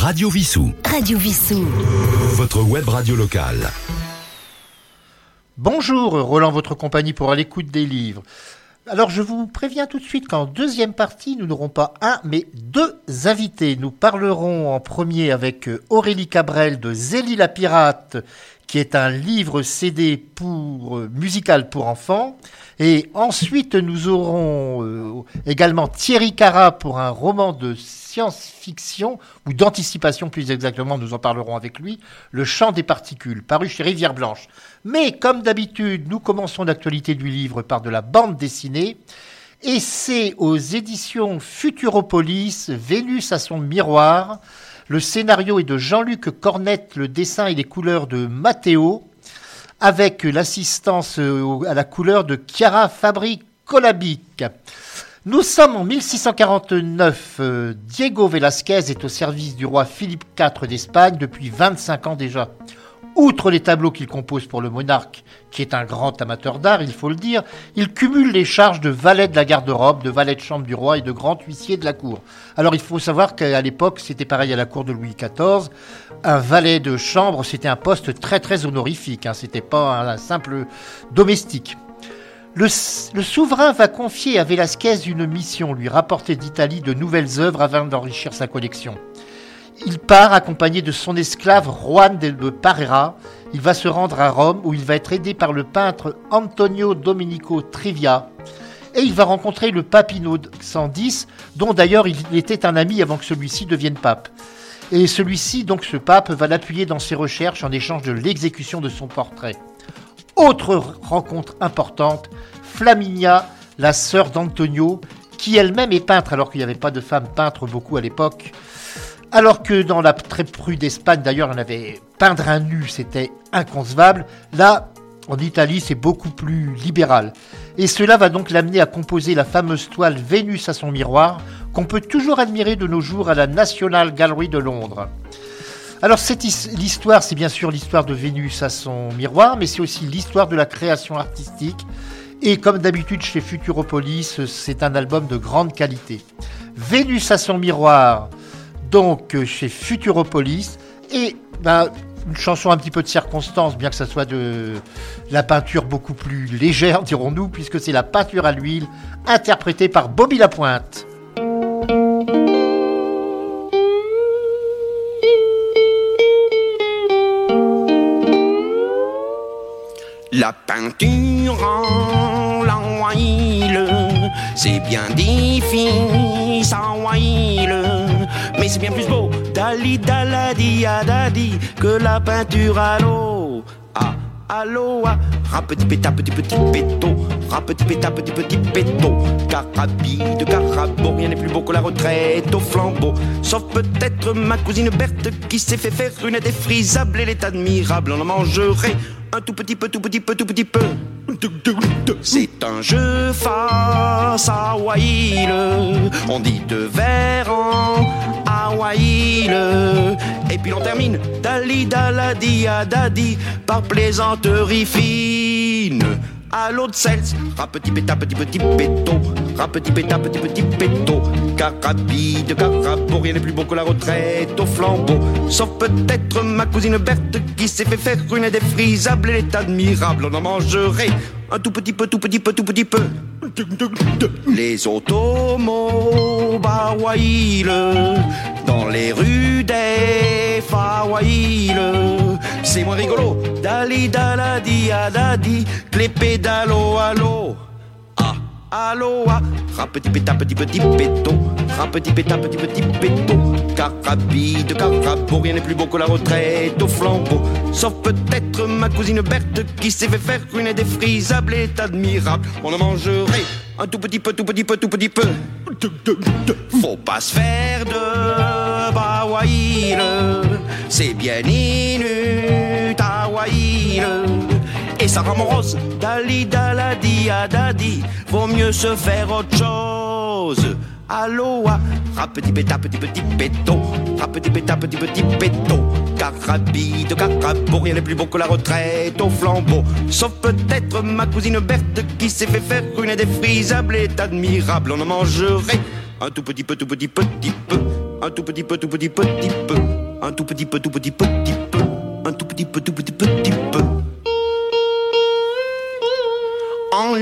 Radio Vissou. Radio Vissou. Votre web radio locale. Bonjour, Roland, votre compagnie pour à l'écoute des livres. Alors je vous préviens tout de suite qu'en deuxième partie, nous n'aurons pas un, mais deux invités. Nous parlerons en premier avec euh, Aurélie Cabrel de Zélie la Pirate, qui est un livre CD pour, euh, musical pour enfants. Et ensuite, nous aurons euh, également Thierry Cara pour un roman de science-fiction, ou d'anticipation plus exactement, nous en parlerons avec lui, Le chant des particules, paru chez Rivière Blanche. Mais comme d'habitude, nous commençons l'actualité du livre par de la bande dessinée. Et c'est aux éditions Futuropolis, Vénus à son miroir. Le scénario est de Jean-Luc Cornette, le dessin et les couleurs de Matteo avec l'assistance euh, à la couleur de Chiara Fabri Colabic. Nous sommes en 1649. Euh, Diego Velázquez est au service du roi Philippe IV d'Espagne depuis 25 ans déjà. Outre les tableaux qu'il compose pour le monarque, qui est un grand amateur d'art, il faut le dire, il cumule les charges de valet de la garde-robe, de valet de chambre du roi et de grand huissier de la cour. Alors il faut savoir qu'à l'époque, c'était pareil à la cour de Louis XIV, un valet de chambre, c'était un poste très très honorifique, hein, c'était pas un, simple domestique. Le, le, souverain va confier à Velasquez une mission, lui rapporter d'Italie de nouvelles œuvres afin d'enrichir sa collection. Il part accompagné de son esclave Juan de Parera. Il va se rendre à Rome où il va être aidé par le peintre Antonio Domenico Trivia. Et il va rencontrer le papino 110, dont d'ailleurs il était un ami avant que celui-ci devienne pape. Et celui-ci, donc ce pape, va l'appuyer dans ses recherches en échange de l'exécution de son portrait. Autre rencontre importante, Flaminia, la sœur d'Antonio, qui elle-même est peintre, alors qu'il n'y avait pas de femmes peintres beaucoup à l'époque. Alors que dans la très prue d'Espagne, d'ailleurs, on avait peindre un nu, c'était inconcevable. Là, en Italie, c'est beaucoup plus libéral. Et cela va donc l'amener à composer la fameuse toile Vénus à son miroir, qu'on peut toujours admirer de nos jours à la National Gallery de Londres. Alors l'histoire, c'est bien sûr l'histoire de Vénus à son miroir, mais c'est aussi l'histoire de la création artistique. Et comme d'habitude chez Futuropolis, c'est un album de grande qualité. Vénus à son miroir, donc chez Futuropolis. Et bah, une chanson un petit peu de circonstance, bien que ça soit de la peinture beaucoup plus légère, dirons-nous, puisque c'est la peinture à l'huile, interprétée par Bobby Lapointe. La peinture en la c'est bien difficile, c'est bien plus beau, dali daladi adadi, que la peinture à l'eau. Ah, allô, ah, rap petit péta, petit petit péto, rap petit péta, petit petit péto, carabide, carabo, rien n'est plus beau que la retraite au flambeau, sauf peut-être ma cousine Berthe qui s'est fait faire une défrisable, elle est admirable, on en mangerait un tout petit peu, tout petit peu, tout petit peu. C'est un jeu face à Waïl. On dit de verre en Hawaïl. Et puis l'on termine Dali Daladi Adadi par plaisanterie fine à l'eau de sels. petit péta, petit petit péto. petit péta, petit petit péto. Carabide, carabo, rien n'est plus beau que la retraite au flambeau. Sauf peut-être ma cousine Berthe qui s'est fait faire une défrisable. Elle est admirable, on en mangerait un tout petit peu, tout petit peu, tout petit peu. Les automobiles dans les rues des Fawaïles. C'est moins rigolo. Dali daladi adadi, les pédalo allo. Ah, allo, ah. Petit péta, petit petit péto. Petit péta, petit petit péto. Carabide, carabo, rien n'est plus beau que la retraite au flambeau. Sauf peut-être ma cousine Berthe qui s'est fait faire une défrisable est admirable. On en mangerait un tout petit peu, tout petit peu, tout petit peu. Faut pas se faire de bawaïle, c'est bien inutawaïle. Et ça rend morose, dali daladi adadi, vaut mieux se faire autre chose. Aloha, rap petit péta, petit petit péto, rap petit péta, petit petit péto, carabide, carabo, rien n'est plus beau que la retraite au flambeau, sauf peut-être ma cousine Berthe qui s'est fait faire une défrisable est admirable, on en mangerait un tout petit peu, tout petit petit peu. un tout petit peu, tout petit petit peu, un tout petit peu, tout petit petit peu, un tout petit peu, tout petit petit peu. En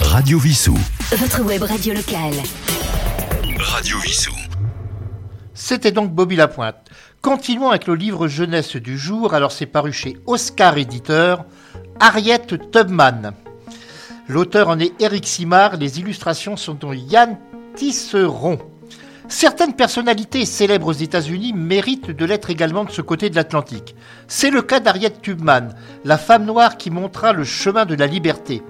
Radio Vissou. Votre web radio locale. Radio Vissou. C'était donc Bobby Lapointe. Continuons avec le livre jeunesse du jour. Alors c'est paru chez Oscar Éditeur, Harriet Tubman. L'auteur en est Eric Simard, les illustrations sont de Yann Tisseron. Certaines personnalités célèbres aux États-Unis méritent de l'être également de ce côté de l'Atlantique. C'est le cas d'Harriet Tubman, la femme noire qui montra le chemin de la liberté.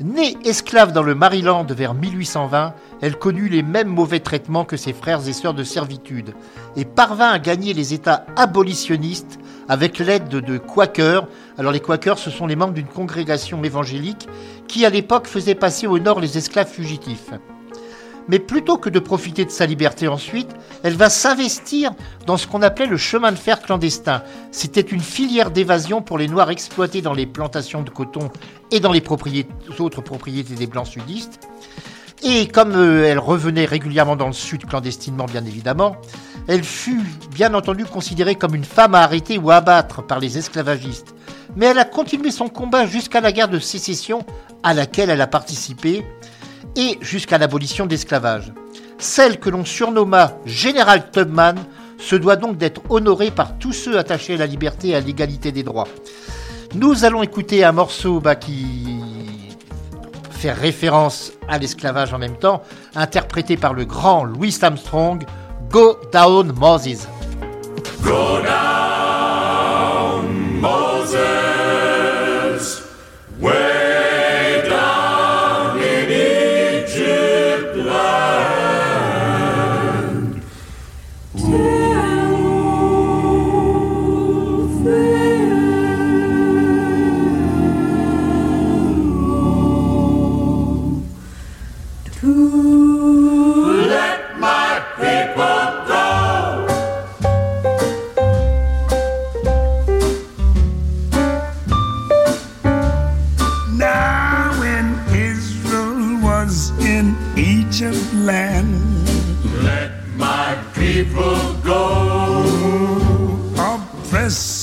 Née esclave dans le Maryland vers 1820, elle connut les mêmes mauvais traitements que ses frères et sœurs de servitude et parvint à gagner les États abolitionnistes avec l'aide de Quakers. Alors les Quakers, ce sont les membres d'une congrégation évangélique qui à l'époque faisait passer au nord les esclaves fugitifs. Mais plutôt que de profiter de sa liberté ensuite, elle va s'investir dans ce qu'on appelait le chemin de fer clandestin. C'était une filière d'évasion pour les Noirs exploités dans les plantations de coton et dans les autres propriétés des Blancs sudistes. Et comme euh, elle revenait régulièrement dans le sud clandestinement, bien évidemment, elle fut bien entendu considérée comme une femme à arrêter ou à abattre par les esclavagistes. Mais elle a continué son combat jusqu'à la guerre de sécession à laquelle elle a participé et jusqu'à l'abolition de l'esclavage. Celle que l'on surnomma Général Tubman se doit donc d'être honorée par tous ceux attachés à la liberté et à l'égalité des droits. Nous allons écouter un morceau bah, qui fait référence à l'esclavage en même temps, interprété par le grand Louis Armstrong, Go Down Moses. go. Oppressed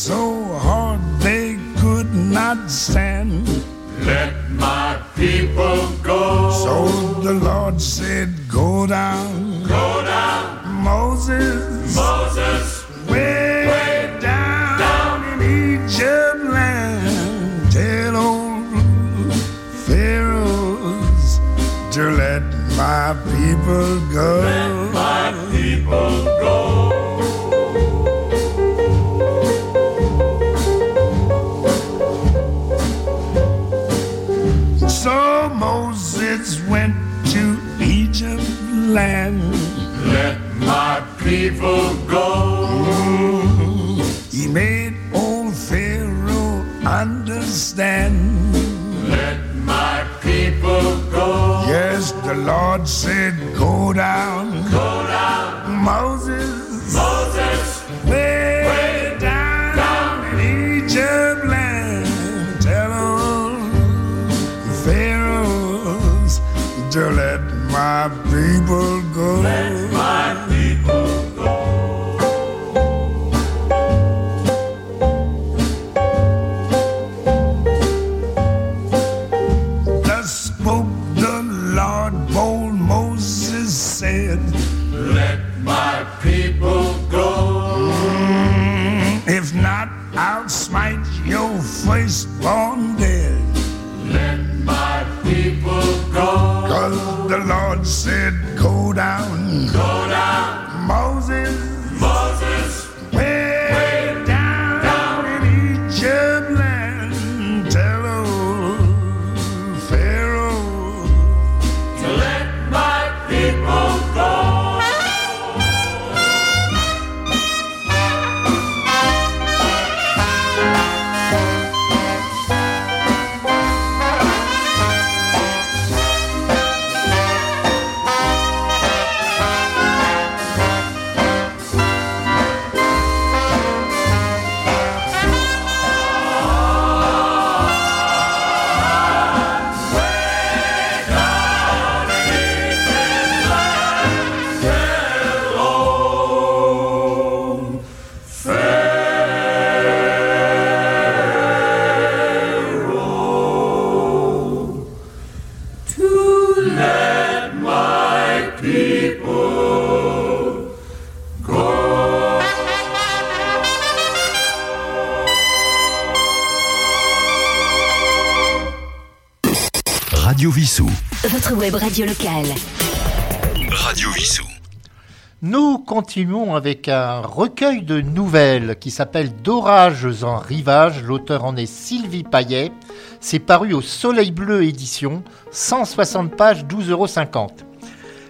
continuons avec un recueil de nouvelles qui s'appelle D'orages en rivage. L'auteur en est Sylvie Paillet. C'est paru au Soleil Bleu édition, 160 pages, 12,50 euros.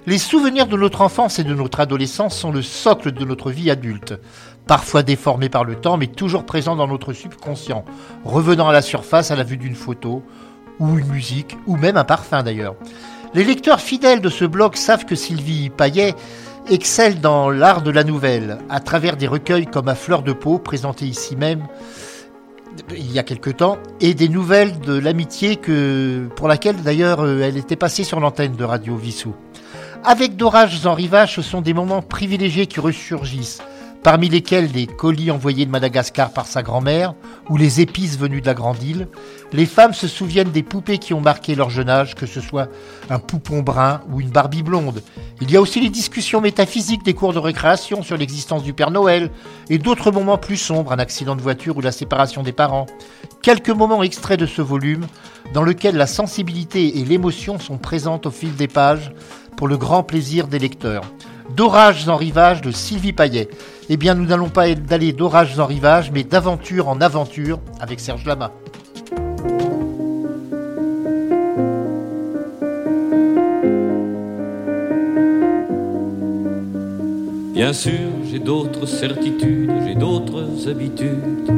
Les souvenirs de notre enfance et de notre adolescence sont le socle de notre vie adulte, parfois déformés par le temps, mais toujours présents dans notre subconscient, revenant à la surface à la vue d'une photo, ou une musique, ou même un parfum d'ailleurs. Les lecteurs fidèles de ce blog savent que Sylvie Paillet excelle dans l'art de la nouvelle, à travers des recueils comme À fleur de peau, présentés ici même il y a quelque temps, et des nouvelles de l'amitié pour laquelle d'ailleurs euh, elle était passée sur l'antenne de Radio Vissou. Avec d'orages en rivage, ce sont des moments privilégiés qui ressurgissent, parmi lesquels les colis envoyés de Madagascar par sa grand-mère ou les épices venues de la Grande Île. Les femmes se souviennent des poupées qui ont marqué leur jeune âge, que ce soit un poupon brun ou une Barbie blonde. Il y a aussi les discussions métaphysiques des cours de récréation sur l'existence du Père Noël et d'autres moments plus sombres, un accident de voiture ou la séparation des parents. Quelques moments extraits de ce volume dans lequel la sensibilité et l'émotion sont présentes au fil des pages pour le grand plaisir des lecteurs. D'orages en rivage de Sylvie Paillet. Eh bien, nous n'allons pas d'aller d'orages en rivage, mais d'aventure en aventure avec Serge Lama. Bien sûr, j'ai d'autres certitudes, j'ai d'autres habitudes.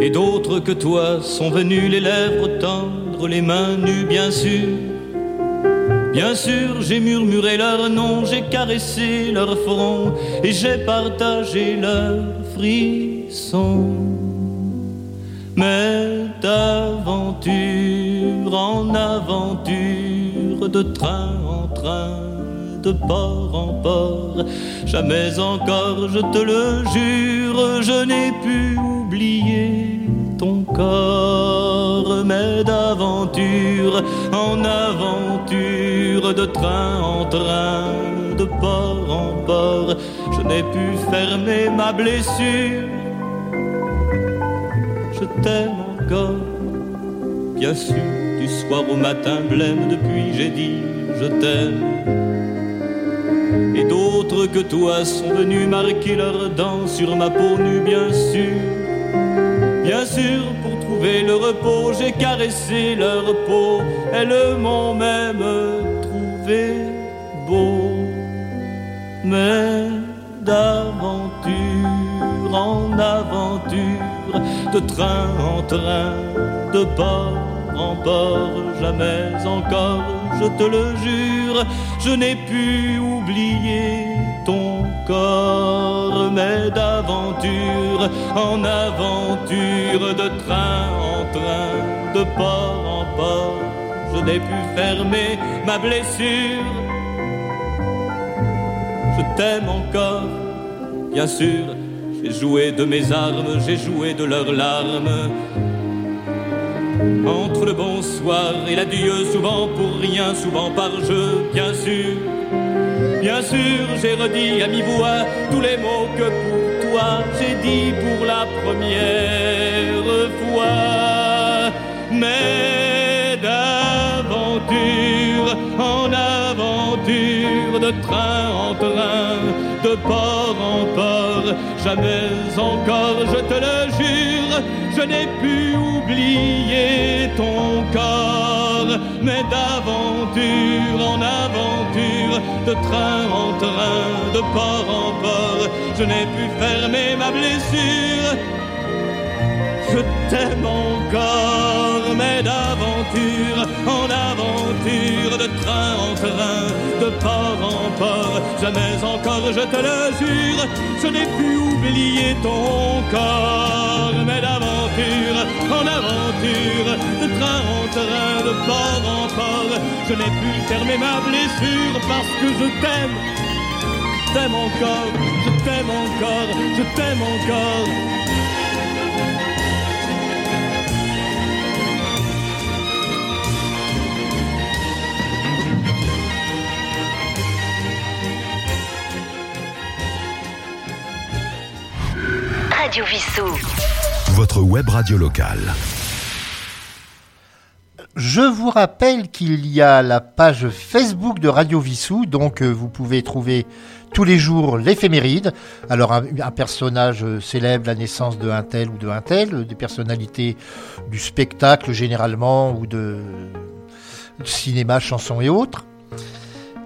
Et d'autres que toi sont venus les lèvres tendres, les mains nues, bien sûr. Bien sûr, j'ai murmuré leur nom, j'ai caressé leur front et j'ai partagé leurs frissons. Mais d'aventure en aventure, de train en train, de port en port, jamais encore, je te le jure, je n'ai pu oublier ton corps, mais d'aventure en aventure, de train en train, de port en port, je n'ai pu fermer ma blessure. Je t'aime encore, bien sûr, du soir au matin blême, depuis j'ai dit je t'aime. Et d'autres que toi sont venus marquer leurs dents sur ma peau nue, bien sûr. Bien sûr, pour trouver le repos, j'ai caressé leur peau. Elles m'ont même trouvé beau. Mais d'aventure en aventure, de train en train, de port en port, jamais encore, je te le jure, je n'ai pu oublier mais d'aventure en aventure, de train en train, de port en port, je n'ai pu fermer ma blessure. Je t'aime encore, bien sûr, j'ai joué de mes armes, j'ai joué de leurs larmes. Entre le bonsoir et l'adieu, souvent pour rien, souvent par jeu, bien sûr. Bien sûr, j'ai redit à mi-voix tous les mots que pour toi j'ai dit pour la première fois. Mais d'aventure en aventure, de train en train, de port en port, jamais encore, je te le jure, je n'ai pu oublier ton corps, mais d'aventure en aventure, de train en train, de port en port, je n'ai pu fermer ma blessure. Je t'aime encore, mais d'aventure en aventure, de train en train, de port en port, jamais encore, je te le jure, je n'ai pu oublier ton corps, mais d'aventure en aventure, de train en train, de port en port, je n'ai pu fermer ma blessure parce que je t'aime, t'aime encore, je t'aime encore, je t'aime encore. Radio Vissou. Votre web radio locale. Je vous rappelle qu'il y a la page Facebook de Radio Vissou, donc euh, vous pouvez trouver tous les jours l'éphéméride. Alors un, un personnage célèbre, la naissance de un tel ou de un tel, euh, des personnalités du spectacle généralement ou de, de cinéma, chansons et autres.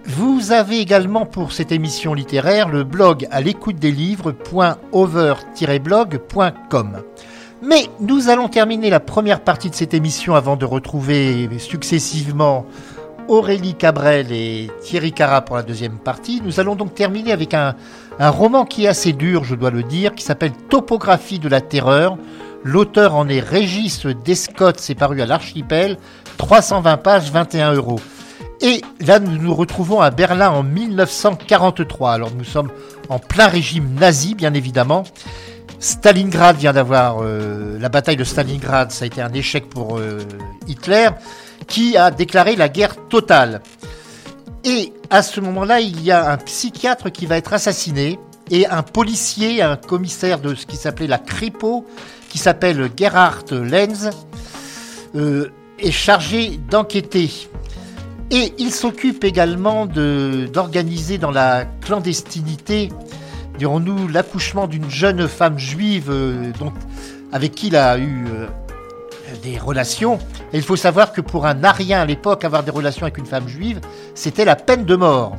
Vous avez également pour cette émission littéraire le blog à l'écoute des livres.over-blog.com. Mais nous allons terminer la première partie de cette émission avant de retrouver successivement Aurélie Cabrel et Thierry Cara pour la deuxième partie. Nous allons donc terminer avec un, roman qui est assez dur, je dois le dire, qui s'appelle Topographie de la terreur. L'auteur en est Régis Descott, c'est paru à l'Archipel, 320 pages, 21 euros. Et là, nous nous retrouvons à Berlin en 1943. Alors, nous sommes en plein régime nazi, bien évidemment. Stalingrad vient d'avoir euh, la bataille de Stalingrad, ça a été un échec pour euh, Hitler, qui a déclaré la guerre totale. Et à ce moment-là, il y a un psychiatre qui va être assassiné et un policier, un commissaire de ce qui s'appelait la Kripo, qui s'appelle Gerhard Lenz, euh, est chargé d'enquêter. Et il s'occupe également d'organiser dans la clandestinité, dirons-nous, l'accouchement d'une jeune femme juive euh, avec qui il a eu euh, des relations. Et il faut savoir que pour un arien à l'époque, avoir des relations avec une femme juive, c'était la peine de mort.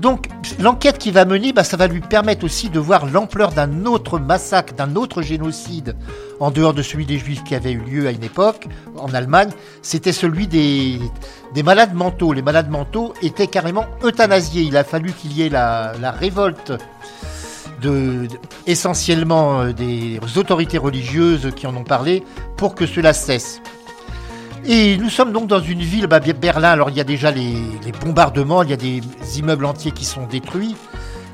Donc l'enquête qu'il va mener, bah, ça va lui permettre aussi de voir l'ampleur d'un autre massacre, d'un autre génocide, en dehors de celui des juifs qui avait eu lieu à une époque en Allemagne. C'était celui des, des malades mentaux. Les malades mentaux étaient carrément euthanasiés. Il a fallu qu'il y ait la, révolte essentiellement euh, des autorités religieuses qui en ont parlé pour que cela cesse. Et nous sommes donc dans une ville, bah, Berlin, alors il y a déjà les, bombardements, il y a des immeubles entiers qui sont détruits.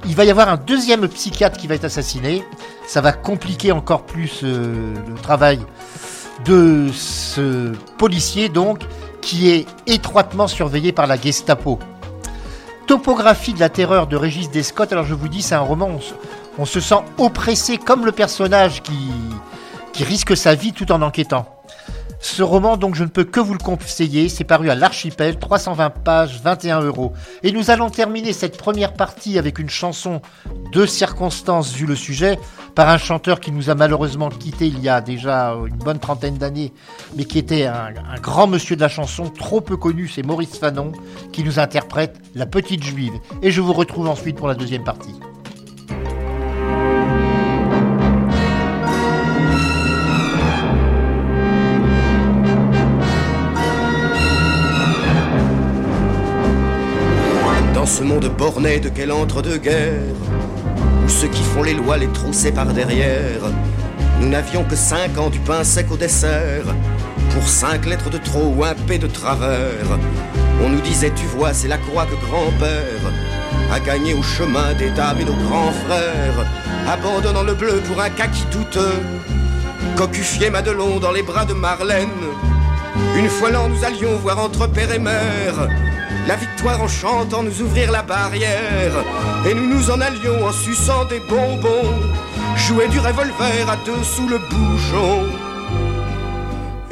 Il va y avoir un deuxième psychiatre qui va être assassiné. Ça va compliquer encore plus euh, le travail de ce policier, donc, qui est étroitement surveillé par la Gestapo. Topographie de la terreur de Régis Descott, alors je vous dis, c'est un roman, on on se sent oppressé comme le personnage qui, qui risque sa vie tout en enquêtant. Ce roman, donc, je ne peux que vous le conseiller. C'est paru à l'Archipel, 320 pages, 21 euros. Et nous allons terminer cette première partie avec une chanson de circonstance, vu le sujet, par un chanteur qui nous a malheureusement quitté il y a déjà une bonne trentaine d'années, mais qui était un grand monsieur de la chanson, trop peu connu. C'est Maurice Fanon qui nous interprète La Petite Juive. Et je vous retrouve ensuite pour la deuxième partie. Ce monde borné de quel entre-deux-guerres, où ceux qui font les lois les troussaient par derrière, nous n'avions que cinq ans du pain sec au dessert, pour cinq lettres de trop ou un P de travers. On nous disait, tu vois, c'est la croix que grand-père a gagné au chemin des dames et nos grands frères, abandonnant le bleu pour un kaki douteux, cocufier Madelon dans les bras de Marlène. Une fois l'an, nous allions voir entre père et mère la victoire en chantant nous ouvrir la barrière. Et nous nous en allions en suçant des bonbons, jouer du revolver à deux sous le bouchon.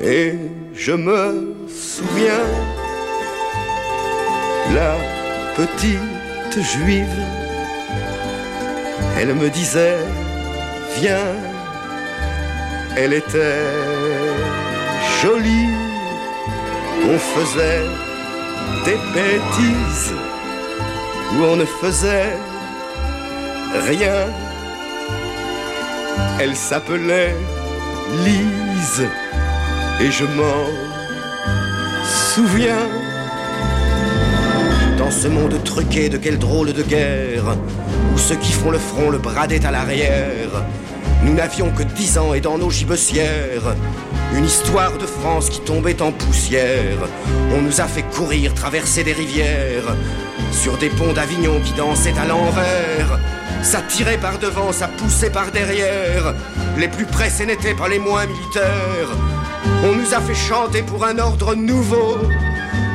Et je me souviens, la petite juive, elle me disait, viens, elle était jolie, on faisait des bêtises où on ne faisait rien. Elle s'appelait Lise et je m'en souviens. Dans ce monde truqué de quelle drôle de guerre, où ceux qui font le front le bradaient à l'arrière, nous n'avions que dix ans et dans nos gibecières, une histoire de France qui tombait en poussière. On nous a fait courir, traverser des rivières, sur des ponts d'Avignon qui dansaient à l'envers. Ça tirait par devant, ça poussait par derrière. Les plus pressés n'étaient pas les moins militaires. On nous a fait chanter pour un ordre nouveau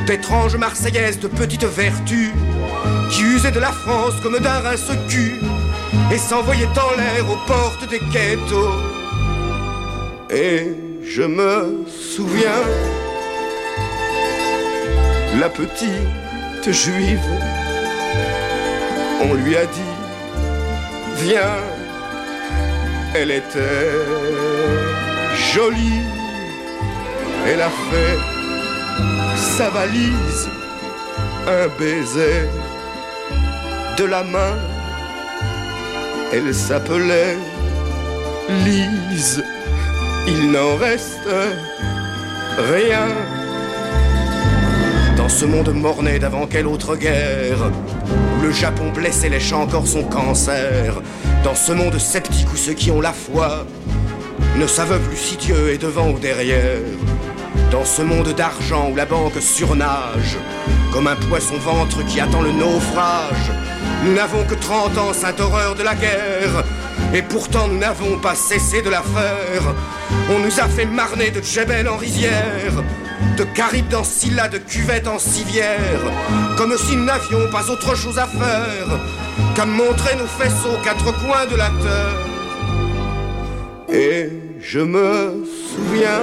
d'étranges marseillaises de petites vertus qui usaient de la France comme d'un rince-cul. et s'envoyait en l'air aux portes des ghettos. Et je me souviens, la petite juive, on lui a dit, viens, elle était jolie, elle a fait sa valise, un baiser de la main, elle s'appelait Lise, il n'en reste rien. Dans ce monde morné d'avant quelle autre guerre, où le Japon blessait les champs encore son cancer, dans ce monde sceptique où ceux qui ont la foi ne savent plus si Dieu est devant ou derrière. Dans ce monde d'argent où la banque surnage, comme un poisson ventre qui attend le naufrage, nous n'avons que 30 ans, sainte horreur de la guerre, et pourtant nous n'avons pas cessé de la faire. On nous a fait marner de Djebel en rizière, de Caribe dans Scylla, de cuvette en civière, comme si nous n'avions pas autre chose à faire qu'à montrer nos faisceaux aux quatre coins de la terre. Et je me souviens,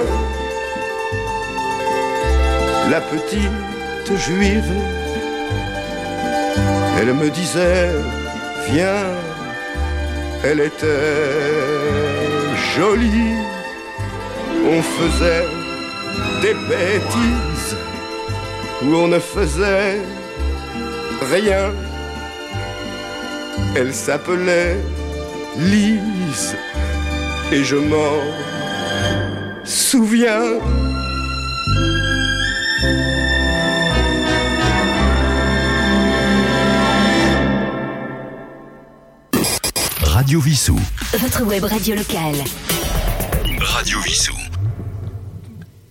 la petite juive, elle me disait, viens, elle était jolie, on faisait des bêtises où on ne faisait rien. Elle s'appelait Lise et je m'en souviens. Radio Vissou. Votre web radio locale. Radio Vissou.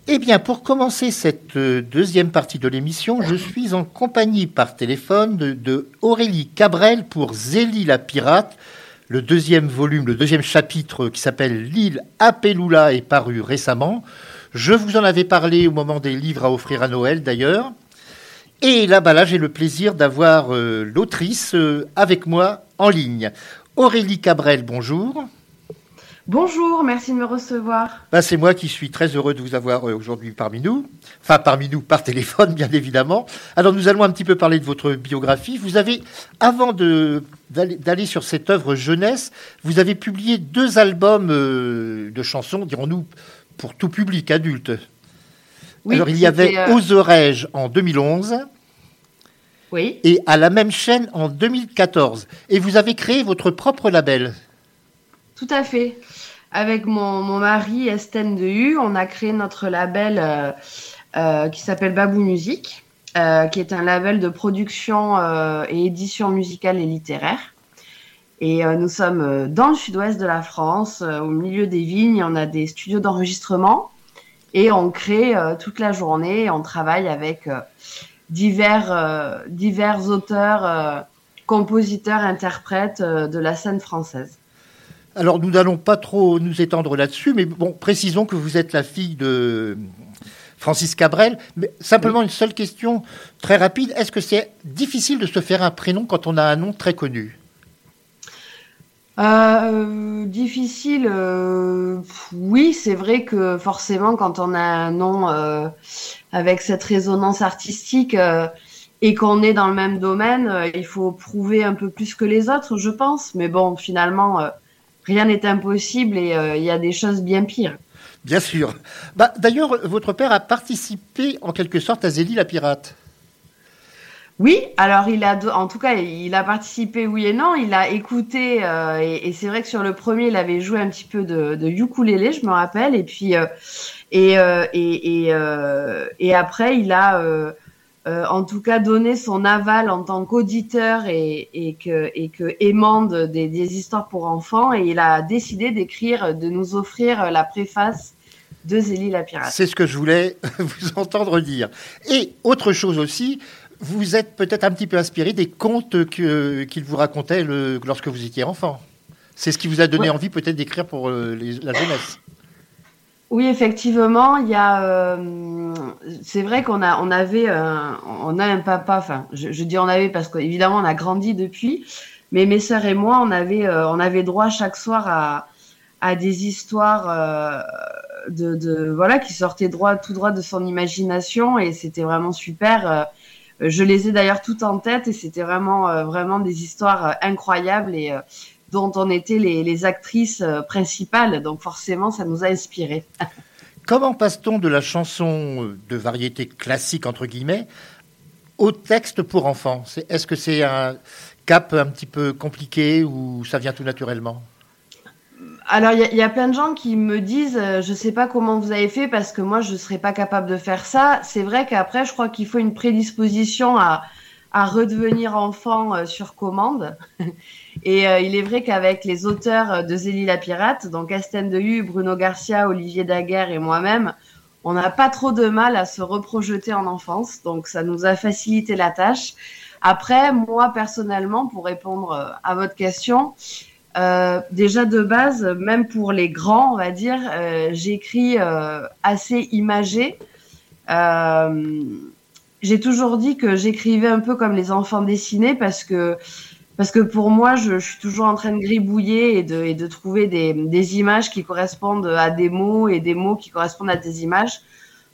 Eh bien, pour commencer cette euh, deuxième partie de l'émission, je suis en compagnie par téléphone de, de Aurélie Cabrel pour Zélie la pirate. Le deuxième volume, le deuxième chapitre qui s'appelle L'île Apelula est paru récemment. Je vous en avais parlé au moment des livres à offrir à Noël d'ailleurs. Et là, bah là j'ai le plaisir d'avoir euh, l'autrice euh, avec moi en ligne. Aurélie Cabrel, bonjour. Bonjour, merci de me recevoir. Bah, c'est moi qui suis très heureux de vous avoir euh, aujourd'hui parmi nous. Enfin, parmi nous, par téléphone, bien évidemment. Alors, nous allons un petit peu parler de votre biographie. Vous avez, avant de- d'aller sur cette œuvre jeunesse, vous avez publié deux albums euh, de chansons, dirons-nous, pour tout public adulte. Oui, Alors, il y avait euh, Oserais-je en 2011 Oui, et à la même chaîne en 2014. Et vous avez créé votre propre label. tout à fait. Avec mon, mon mari Estène de U, on a créé notre label euh, euh, qui s'appelle Babou Musique, euh, qui est un label de production et édition musicale et littéraire. Et nous sommes dans le sud-ouest de la France, au milieu des vignes. On a des studios d'enregistrement et on crée toute la journée. On travaille avec divers, euh, divers auteurs, euh, compositeurs, interprètes euh, de la scène française. Alors, nous n'allons pas trop nous étendre là-dessus, mais bon, précisons que vous êtes la fille de Francis Cabrel. Mais simplement une seule question très rapide. Est-ce que c'est difficile de se faire un prénom quand on a un nom très connu? Euh, difficile, euh, oui, c'est vrai que forcément, quand on a un nom euh, avec cette résonance artistique et qu'on est dans le même domaine, il faut prouver un peu plus que les autres, je pense. Mais bon, finalement, rien n'est impossible et il y a des choses bien pires. Bien sûr. Bah, D'ailleurs, votre père a participé en quelque sorte à Zélie la pirate. Oui, alors il a, en tout cas, il a participé, oui et non. Il a écouté, euh, et, c'est vrai que sur le premier, il avait joué un petit peu de, de ukulélé, je me rappelle. Et puis, euh, et, euh, et, et, euh, et après, il a, euh, euh, en tout cas, donné son aval en tant qu'auditeur et, et que, et que aimant de- des, des histoires pour enfants. Et il a décidé d'écrire, de nous offrir la préface de Zélie la pirate. C'est ce que je voulais vous entendre dire. Et autre chose aussi, vous êtes peut-être un petit peu inspiré des contes que- qu'il vous racontait le- lorsque vous étiez enfant. C'est ce qui vous a donné Ouais. envie peut-être d'écrire pour euh, les- la jeunesse. Oui, effectivement, il y a. euh, c'est vrai qu'on a, on avait, un, on a un papa. Enfin, je, je dis on avait parce qu'évidemment on a grandi depuis, Mais mes sœurs et moi, on avait, on avait droit chaque soir à, à des histoires de, de, voilà qui sortaient droit tout droit de son imagination et c'était vraiment super. Je les ai d'ailleurs toutes en tête et c'était vraiment vraiment des histoires incroyables et dont on était les, les actrices principales. Donc forcément, ça nous a inspiré. Comment passe-t-on de la chanson de variété classique, entre guillemets, au texte pour enfants? Est-ce que c'est un cap un petit peu compliqué ou ça vient tout naturellement? Alors, il y, a plein de gens qui me disent, euh, je sais pas comment vous avez fait parce que moi, je serais pas capable de faire ça. C'est vrai qu'après, je crois qu'il faut une prédisposition à, à redevenir enfant euh, sur commande. Et euh, il est vrai qu'avec les auteurs de Zélie la pirate, donc Astène Hu, Bruno Garcia, Olivier Daguerre et moi-même, on n'a pas trop de mal à se reprojeter en enfance. Donc ça nous a facilité la tâche. Après, moi personnellement, pour répondre euh, à votre question, euh, déjà de base, même pour les grands, on va dire, euh, j'écris euh, assez imagé. J'ai toujours dit que j'écrivais un peu comme les enfants dessinés parce que parce que pour moi, je, suis toujours en train de gribouiller et de, trouver des, images qui correspondent à des mots et des mots qui correspondent à des images.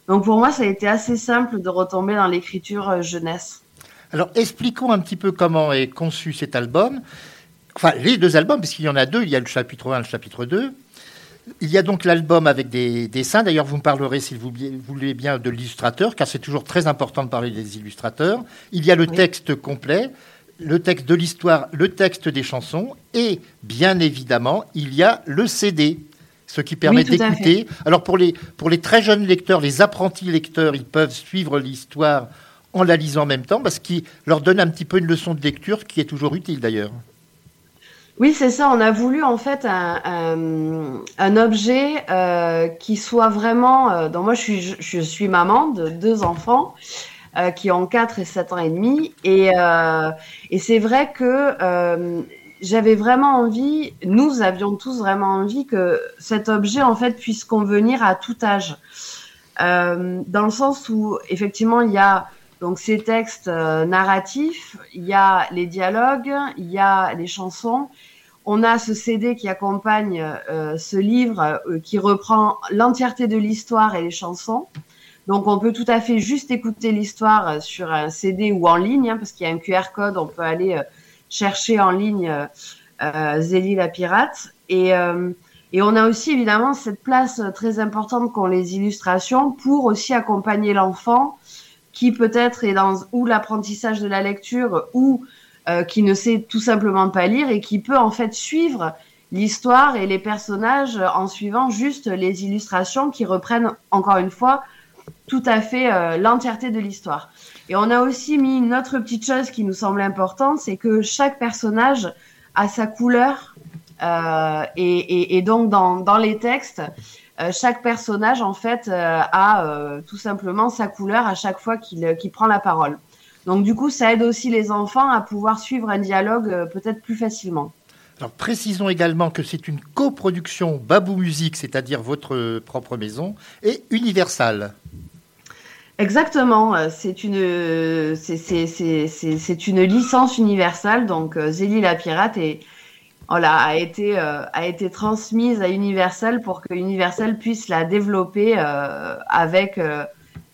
Donc pour moi, ça a été assez simple de retomber dans l'écriture jeunesse. Alors expliquons un petit peu comment est conçu cet album. Enfin, les deux albums, puisqu'il y en a deux, il y a le chapitre 1 et le chapitre 2. Il y a donc l'album avec des dessins. D'ailleurs, vous me parlerez, si vous voulez bien, de l'illustrateur, car c'est toujours très important de parler des illustrateurs. Il y a le texte complet, le texte de l'histoire, le texte des chansons, et bien évidemment, il y a le CD, ce qui permet d'écouter. Alors pour les, pour les très jeunes lecteurs, les apprentis lecteurs, ils peuvent suivre l'histoire en la lisant en même temps, parce qu'il leur donne un petit peu une leçon de lecture qui est toujours utile d'ailleurs. Oui, c'est ça. On a voulu en fait un, un, objet euh, qui soit vraiment. Euh, donc moi, je suis, je, suis maman de deux enfants euh, qui ont 4 et 7 ans et demi, et, et c'est vrai que j'avais vraiment envie. Nous avions tous vraiment envie que cet objet en fait puisse convenir à tout âge, dans le sens où effectivement il y a donc ces textes euh, narratifs, il y a les dialogues, il y a les chansons. On a ce CD qui accompagne euh, ce livre euh, qui reprend l'entièreté de l'histoire et les chansons. Donc on peut tout à fait juste écouter l'histoire sur un CD ou en ligne, hein, parce qu'il y a un QR code, on peut aller chercher en ligne Zélie la pirate. Et, et on a aussi évidemment cette place très importante qu'ont les illustrations pour aussi accompagner l'enfant qui peut-être est dans ou l'apprentissage de la lecture ou euh, qui ne sait tout simplement pas lire et qui peut en fait suivre l'histoire et les personnages en suivant juste les illustrations qui reprennent encore une fois tout à fait euh, l'entièreté de l'histoire. Et on a aussi mis une autre petite chose qui nous semble importante, c'est que chaque personnage a sa couleur euh, et, donc dans, les textes, chaque personnage en fait euh, a euh, tout simplement sa couleur à chaque fois qu'il prend la parole. Donc du coup, ça aide aussi les enfants à pouvoir suivre un dialogue peut-être plus facilement. Alors précisons également que c'est une coproduction Babou Musique, c'est-à-dire votre propre maison, et Universal. Exactement, c'est une, c'est, une licence universelle, donc Zélie la pirate est, voilà, a été euh, a été transmise à Universal pour que Universal puisse la développer euh, avec euh,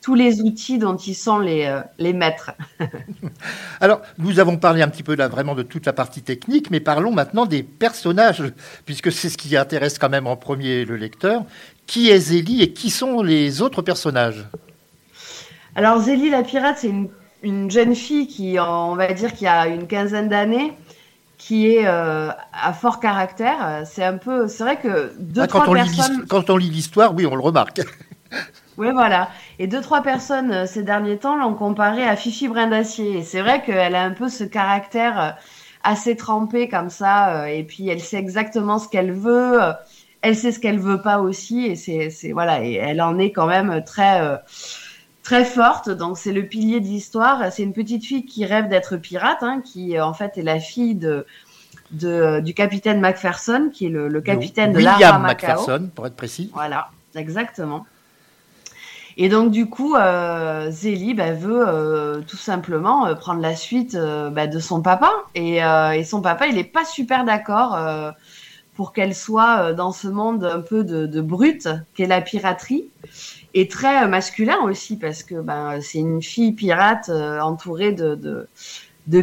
tous les outils dont ils sont les, les maîtres. Alors, nous avons parlé un petit peu là vraiment de toute la partie technique, mais parlons maintenant des personnages, puisque c'est ce qui intéresse quand même en premier le lecteur. Qui est Zélie et qui sont les autres personnages? Alors, Zélie la pirate, c'est une, une, jeune fille qui, on va dire, qui a une quinzaine d'années, qui est euh, à fort caractère. C'est un peu, c'est vrai que deux ah, trois quand on personnes. Lit quand on lit l'histoire, oui, on le remarque. oui, voilà. Et deux trois personnes euh, ces derniers temps l'ont comparé à Fifi Brindacier. Et c'est vrai qu'elle a un peu ce caractère euh, assez trempé comme ça. Et puis elle sait exactement ce qu'elle veut. Elle sait ce qu'elle veut pas aussi. Et c'est, c'est voilà. Et elle en est quand même très très forte. Donc c'est le pilier de l'histoire. C'est une petite fille qui rêve d'être pirate, hein, qui en fait est la fille de, de du capitaine Macpherson, qui est le, le capitaine de William Macpherson, pour être précis. Voilà, exactement. Et donc du coup, euh, Zélie bah, veut euh, tout simplement euh, prendre la suite euh, bah, de son papa. Et, euh, et son papa, il n'est pas super d'accord euh, pour qu'elle soit euh, dans ce monde un peu de, de brute qu'est la piraterie. Et très euh, masculin aussi, parce que ben, c'est une fille pirate euh, entourée de,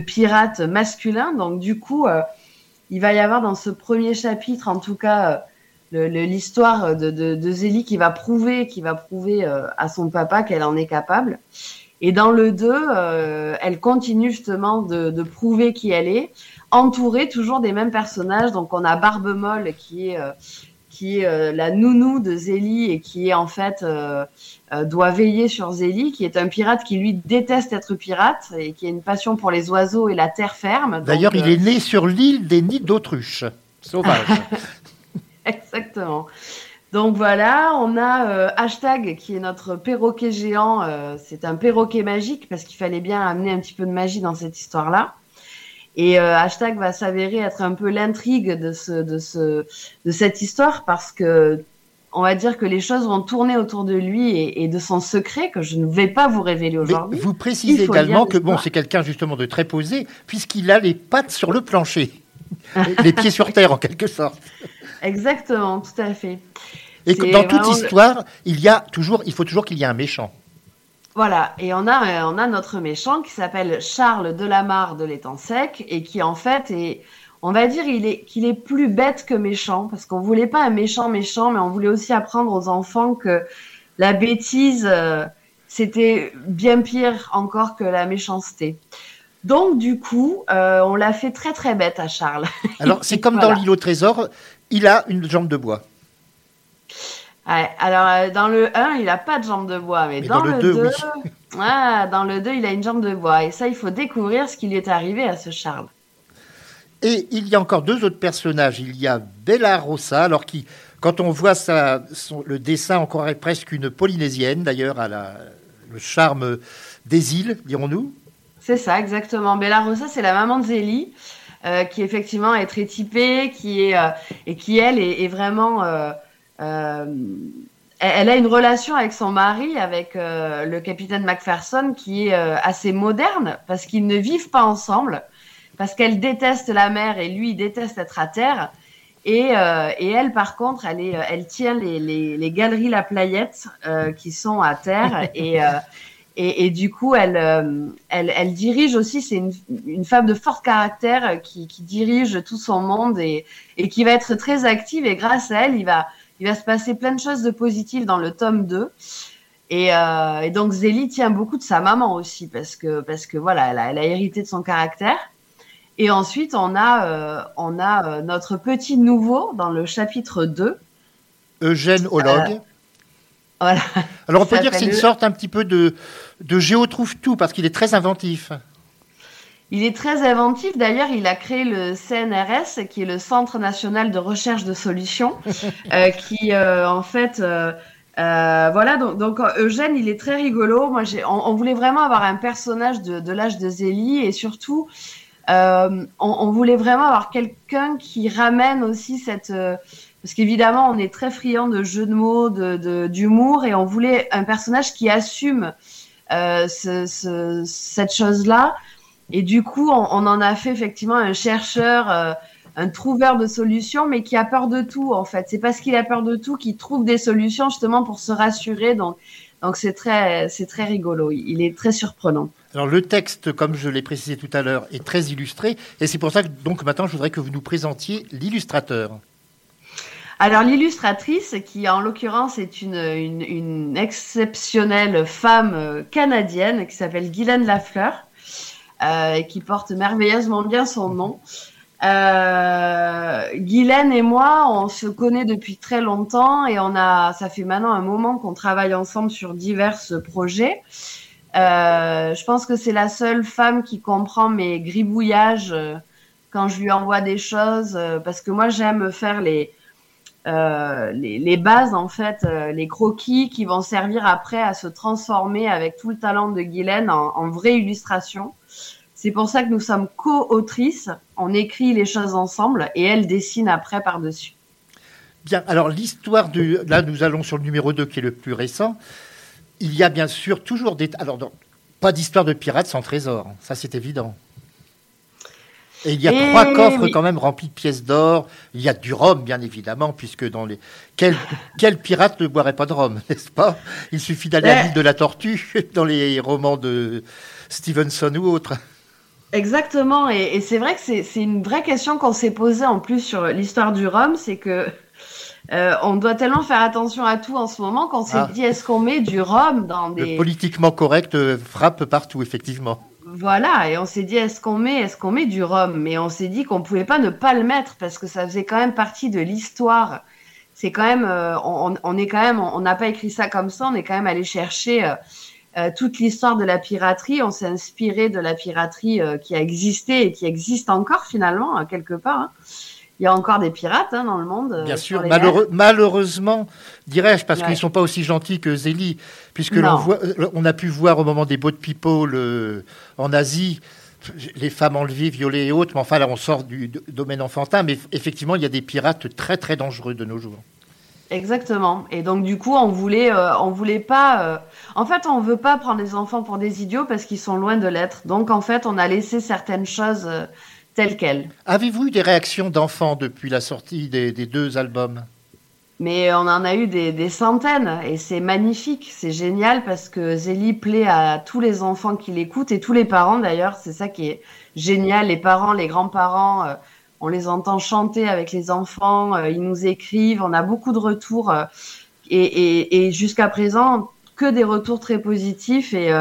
pirates masculins. Donc du coup, il va y avoir dans ce premier chapitre, en tout cas, l'histoire de, de, Zélie qui va prouver, qui va prouver à son papa qu'elle en est capable. Et dans le 2, euh, elle continue justement de, de prouver qui elle est, entourée toujours des mêmes personnages. Donc on a Barbe Molle qui est, euh, qui est euh, la nounou de Zélie et qui est en fait euh, euh, doit veiller sur Zélie, qui est un pirate qui lui déteste être pirate et qui a une passion pour les oiseaux et la terre ferme. D'ailleurs, il est né sur l'île des nids d'autruche. Sauvage. Exactement. Donc voilà, on a euh, hashtag qui est notre perroquet géant. euh, c'est un perroquet magique parce qu'il fallait bien amener un petit peu de magie dans cette histoire-là. Et euh, hashtag va s'avérer être un peu l'intrigue de ce, de ce, de cette histoire parce que on va dire que les choses vont tourner autour de lui et, et de son secret que je ne vais pas vous révéler aujourd'hui. vous précisez également que bon, c'est quelqu'un justement de très posé, puisqu'il a les pattes sur le plancher, les pieds sur terre en quelque sorte. Exactement, tout à fait. Et dans toute le- histoire, il y a toujours, il faut toujours qu'il y ait un méchant. Voilà, et on a, euh, on a notre méchant qui s'appelle Charles Delamarre de l'étang sec et qui en fait est, on va dire, il est, qu'il est plus bête que méchant parce qu'on voulait pas un méchant méchant, mais on voulait aussi apprendre aux enfants que la bêtise, euh, c'était bien pire encore que la méchanceté. Donc du coup, euh, on l'a fait très très bête à Charles. Alors c'est comme Voilà. dans l'île au trésor, il a une jambe de bois. Ouais, alors euh, dans le 1, il a pas de jambe de bois, mais, Mais dans, dans le le 2, 2, oui. ah, dans le 2, il a une jambe de bois. Et ça, il faut découvrir ce qui lui est arrivé à ce Charles. Et il y a encore deux autres personnages. Il y a Bella Rossa, alors qui, quand on voit ça, son- le dessin, on croirait presque une polynésienne, d'ailleurs, à la, le charme des îles, dirons-nous. C'est ça, exactement. Bella Rosa, c'est la maman de Zélie, euh, qui effectivement est très typée, qui est euh, et qui elle est, est vraiment. Euh, elle, a une relation avec son mari, avec euh, le capitaine Macpherson, qui est euh, assez moderne parce qu'ils ne vivent pas ensemble, parce qu'elle déteste la mer et lui il déteste être à terre. Et, euh, et elle, par contre, elle, est, elle tient les, les, les galeries La Playette qui sont à terre et et, et du coup, elle, elle, elle dirige aussi, c'est une, une femme de fort caractère qui, qui dirige tout son monde et, et qui va être très active. Et grâce à elle, il va, il va se passer plein de choses de positives dans le tome 2. Et, euh, et donc Zélie tient beaucoup de sa maman aussi parce que, parce que voilà, elle a, elle a hérité de son caractère. Et ensuite, on a, euh, on a euh, notre petit nouveau dans le chapitre 2. Eugène Hologue. Voilà. Alors on peut dire que c'est une sorte un petit peu de, de Géo trouve tout, parce qu'il est très inventif. Il est très inventif. D'ailleurs, il a créé le CNRS, qui est le Centre national de recherche de solutions, euh, qui euh, en fait, euh, voilà. Donc, donc, Eugène, il est très rigolo. Moi, on, on voulait vraiment avoir un personnage de, de l'âge de Zélie et surtout, on, on voulait vraiment avoir quelqu'un qui ramène aussi cette parce qu'évidemment, on est très friand de jeux de mots, de, de- d'humour, et on voulait un personnage qui assume ce, ce- cette chose-là. Et du coup, on, on en a fait effectivement un chercheur, euh, un trouveur de solutions, mais qui a peur de tout, en fait. C'est parce qu'il a peur de tout qu'il trouve des solutions justement pour se rassurer. Donc, donc c'est très, c'est très rigolo. Il il est très surprenant. Alors le texte, comme je l'ai précisé tout à l'heure, est très illustré, et c'est pour ça que donc maintenant je voudrais que vous nous présentiez l'illustrateur. Alors l'illustratrice, qui en l'occurrence est une, une, une exceptionnelle femme euh, canadienne qui s'appelle Guylaine Lafleur, euh, qui porte merveilleusement bien son nom. Euh, Guylaine et moi, on se connaît depuis très longtemps et on a, ça fait maintenant un moment qu'on travaille ensemble sur divers projets. Euh, je pense que c'est la seule femme qui comprend mes gribouillages euh, quand je lui envoie des choses, euh, parce que moi j'aime faire les, euh, les, bases en fait, euh, les croquis qui vont servir après à se transformer avec tout le talent de Guylaine en, vraie illustration. C'est pour ça que nous sommes co-autrices. On écrit les choses ensemble et elle dessine après par-dessus. Bien, alors l'histoire du... Là, nous allons sur le numéro 2 qui est le plus récent. il y a bien sûr toujours des. Alors, pas d'histoire de pirates sans trésor, ça c'est évident. Et il y a Eh trois coffres oui. quand même remplis de pièces d'or. Il y a du rhum, bien évidemment, puisque dans les. Quel, quel pirate ne boirait pas de rhum, n'est-ce pas? Il suffit d'aller à l'île de la Tortue dans les romans de Stevenson ou autres. Exactement, et, et c'est vrai que c'est une vraie question qu'on s'est posée en plus sur l'histoire du rhum, c'est que euh, on doit tellement faire attention à tout en ce moment qu'on s'est Ah. dit est-ce qu'on met du rhum dans Le des politiquement correct euh, frappe partout, effectivement. Voilà et on s'est dit est-ce qu'on met est-ce qu'on met du rhum? Mais on s'est dit qu'on pouvait pas ne pas le mettre parce que ça faisait quand même partie de l'histoire. C'est quand même euh, on, est quand même on n'a pas écrit ça comme ça, on est quand même allé chercher euh, euh, toute l'histoire de la piraterie. On s'est inspiré de la piraterie qui a existé et qui existe encore finalement hein, quelque part. hein. Il y a encore des pirates hein, dans le monde. euh, Bien sûr, malheureux- malheureusement, dirais-je, parce Ouais. qu'ils ne sont pas aussi gentils que Zélie, puisque l'on voit, euh, on a pu voir au moment des boat people euh, en Asie les femmes enlevées, violées et autres, mais enfin là on sort du domaine enfantin, mais effectivement il y a des pirates très très dangereux de nos jours. Exactement. Et donc du coup, on voulait, euh, on voulait pas. euh, En fait, on veut pas prendre les enfants pour des idiots parce qu'ils sont loin de l'être. Donc en fait, on a laissé certaines choses telles quelles. Avez-vous eu des réactions d'enfants depuis la sortie des, des deux albums? Mais on en a eu des, des centaines et c'est magnifique, c'est génial parce que Zélie plaît à tous les enfants qui l'écoutent et tous les parents d'ailleurs. C'est ça qui est génial. Les parents, les grands-parents, euh, on les entend chanter avec les enfants, euh, ils nous écrivent, on a beaucoup de retours euh, et, et, et jusqu'à présent que des retours très positifs et,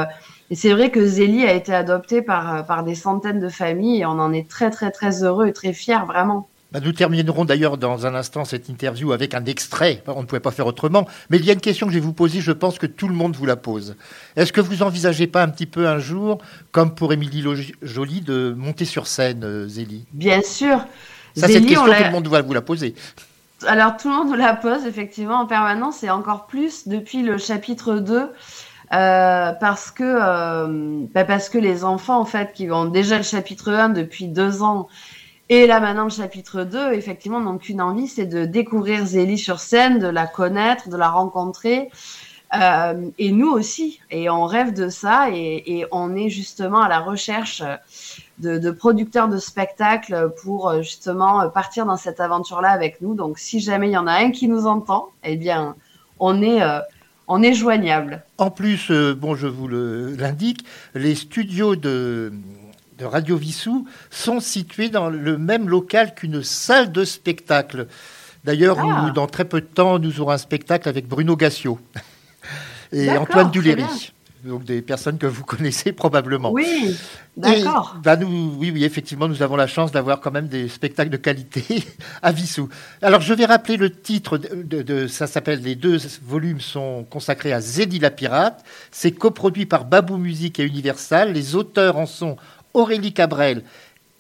et c'est vrai que Zélie a été adoptée par, euh, par des centaines de familles et on en est très très très heureux et très fiers vraiment. Bah, Nous terminerons d'ailleurs dans un instant cette interview avec un extrait. On ne pouvait pas faire autrement. Mais il y a une question que je vais vous poser, je pense que tout le monde vous la pose. Est-ce que vous envisagez pas un petit peu un jour, comme pour Émilie Joly, de monter sur scène, euh, Zélie? Bien sûr. Ça, cette Zélie, question, on tout le monde va vous la poser. Alors tout le monde nous la pose effectivement en permanence et encore plus depuis le chapitre 2 euh, parce que euh, bah, parce que les enfants en fait qui ont déjà le chapitre 1 depuis deux ans et là maintenant le chapitre 2 effectivement n'ont qu'une envie c'est de découvrir Zélie sur scène, de la connaître, de la rencontrer euh, et nous aussi et on rêve de ça et, on est justement à la recherche de, de producteurs de spectacles pour justement partir dans cette aventure-là avec nous. Donc, si jamais il y en a un qui nous entend, eh bien, on est, on est joignable. En plus, euh, bon, je vous le- l'indique, les studios de, de Radio Vissou sont situés dans le même local qu'une salle de spectacle. D'ailleurs, Ah. dans très peu de temps, nous aurons un spectacle avec Bruno Gassio et Antoine Duléry. Donc des personnes que vous connaissez probablement. Oui, d'accord. Bah, nous, oui, oui, effectivement, nous avons la chance d'avoir quand même des spectacles de qualité à Vissou. Alors, je vais rappeler le titre de, de- de- ça s'appelle, les deux volumes sont consacrés à Zélie la pirate. C'est coproduit par Babou Musique et Universal. Les auteurs en sont Aurélie Cabrel,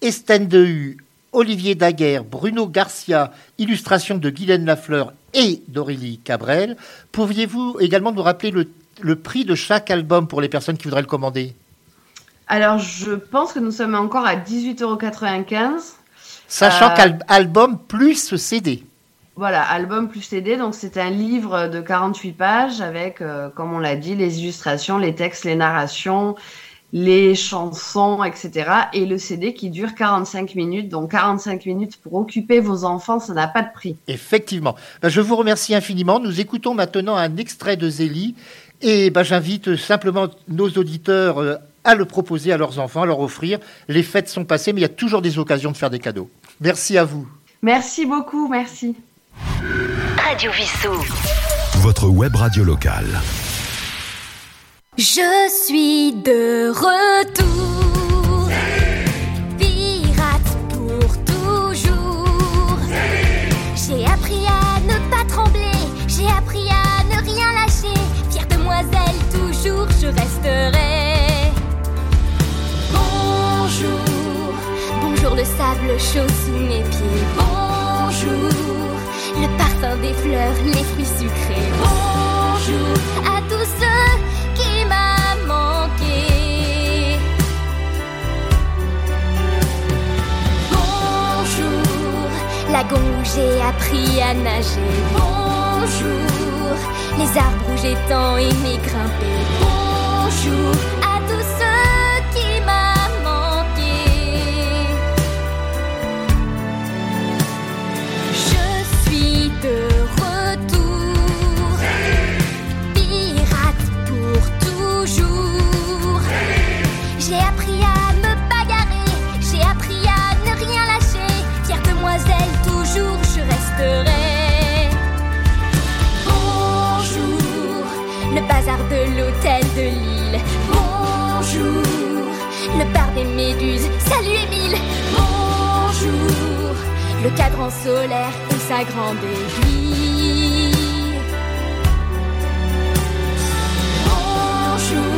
Estène Dehu, Olivier Daguerre, Bruno Garcia, illustration de Guylaine Lafleur et d'Aurélie Cabrel. Pourriez-vous également nous rappeler le, le prix de chaque album pour les personnes qui voudraient le commander Alors, je pense que nous sommes encore à 18,95€. Sachant Euh, qu'album plus CD. Voilà, album plus CD. Donc, c'est un livre de 48 pages avec, euh, comme on l'a dit, les illustrations, les textes, les narrations, les chansons, etc. Et le CD qui dure 45 minutes. Donc, 45 minutes pour occuper vos enfants, ça n'a pas de prix. Effectivement. Ben, je vous remercie infiniment. Nous écoutons maintenant un extrait de Zélie. Et ben, j'invite simplement nos auditeurs euh, à le proposer à leurs enfants, à leur offrir. Les fêtes sont passées, mais il y a toujours des occasions de faire des cadeaux. Merci à vous. Merci beaucoup, merci. Radio Vissou. Votre web radio locale. Je suis de retour. Sable chaud sous mes pieds. Bonjour. Le parfum des fleurs, les fruits sucrés. Bonjour à tous ceux qui m'a manqué. Bonjour, lagon où j'ai appris à nager. Bonjour, les arbres où j'ai tant aimé grimper. Bonjour de Lille. Bonjour, le bar des méduses. Salut Émile. Bonjour, le cadran solaire et sa grande aiguille. Bonjour,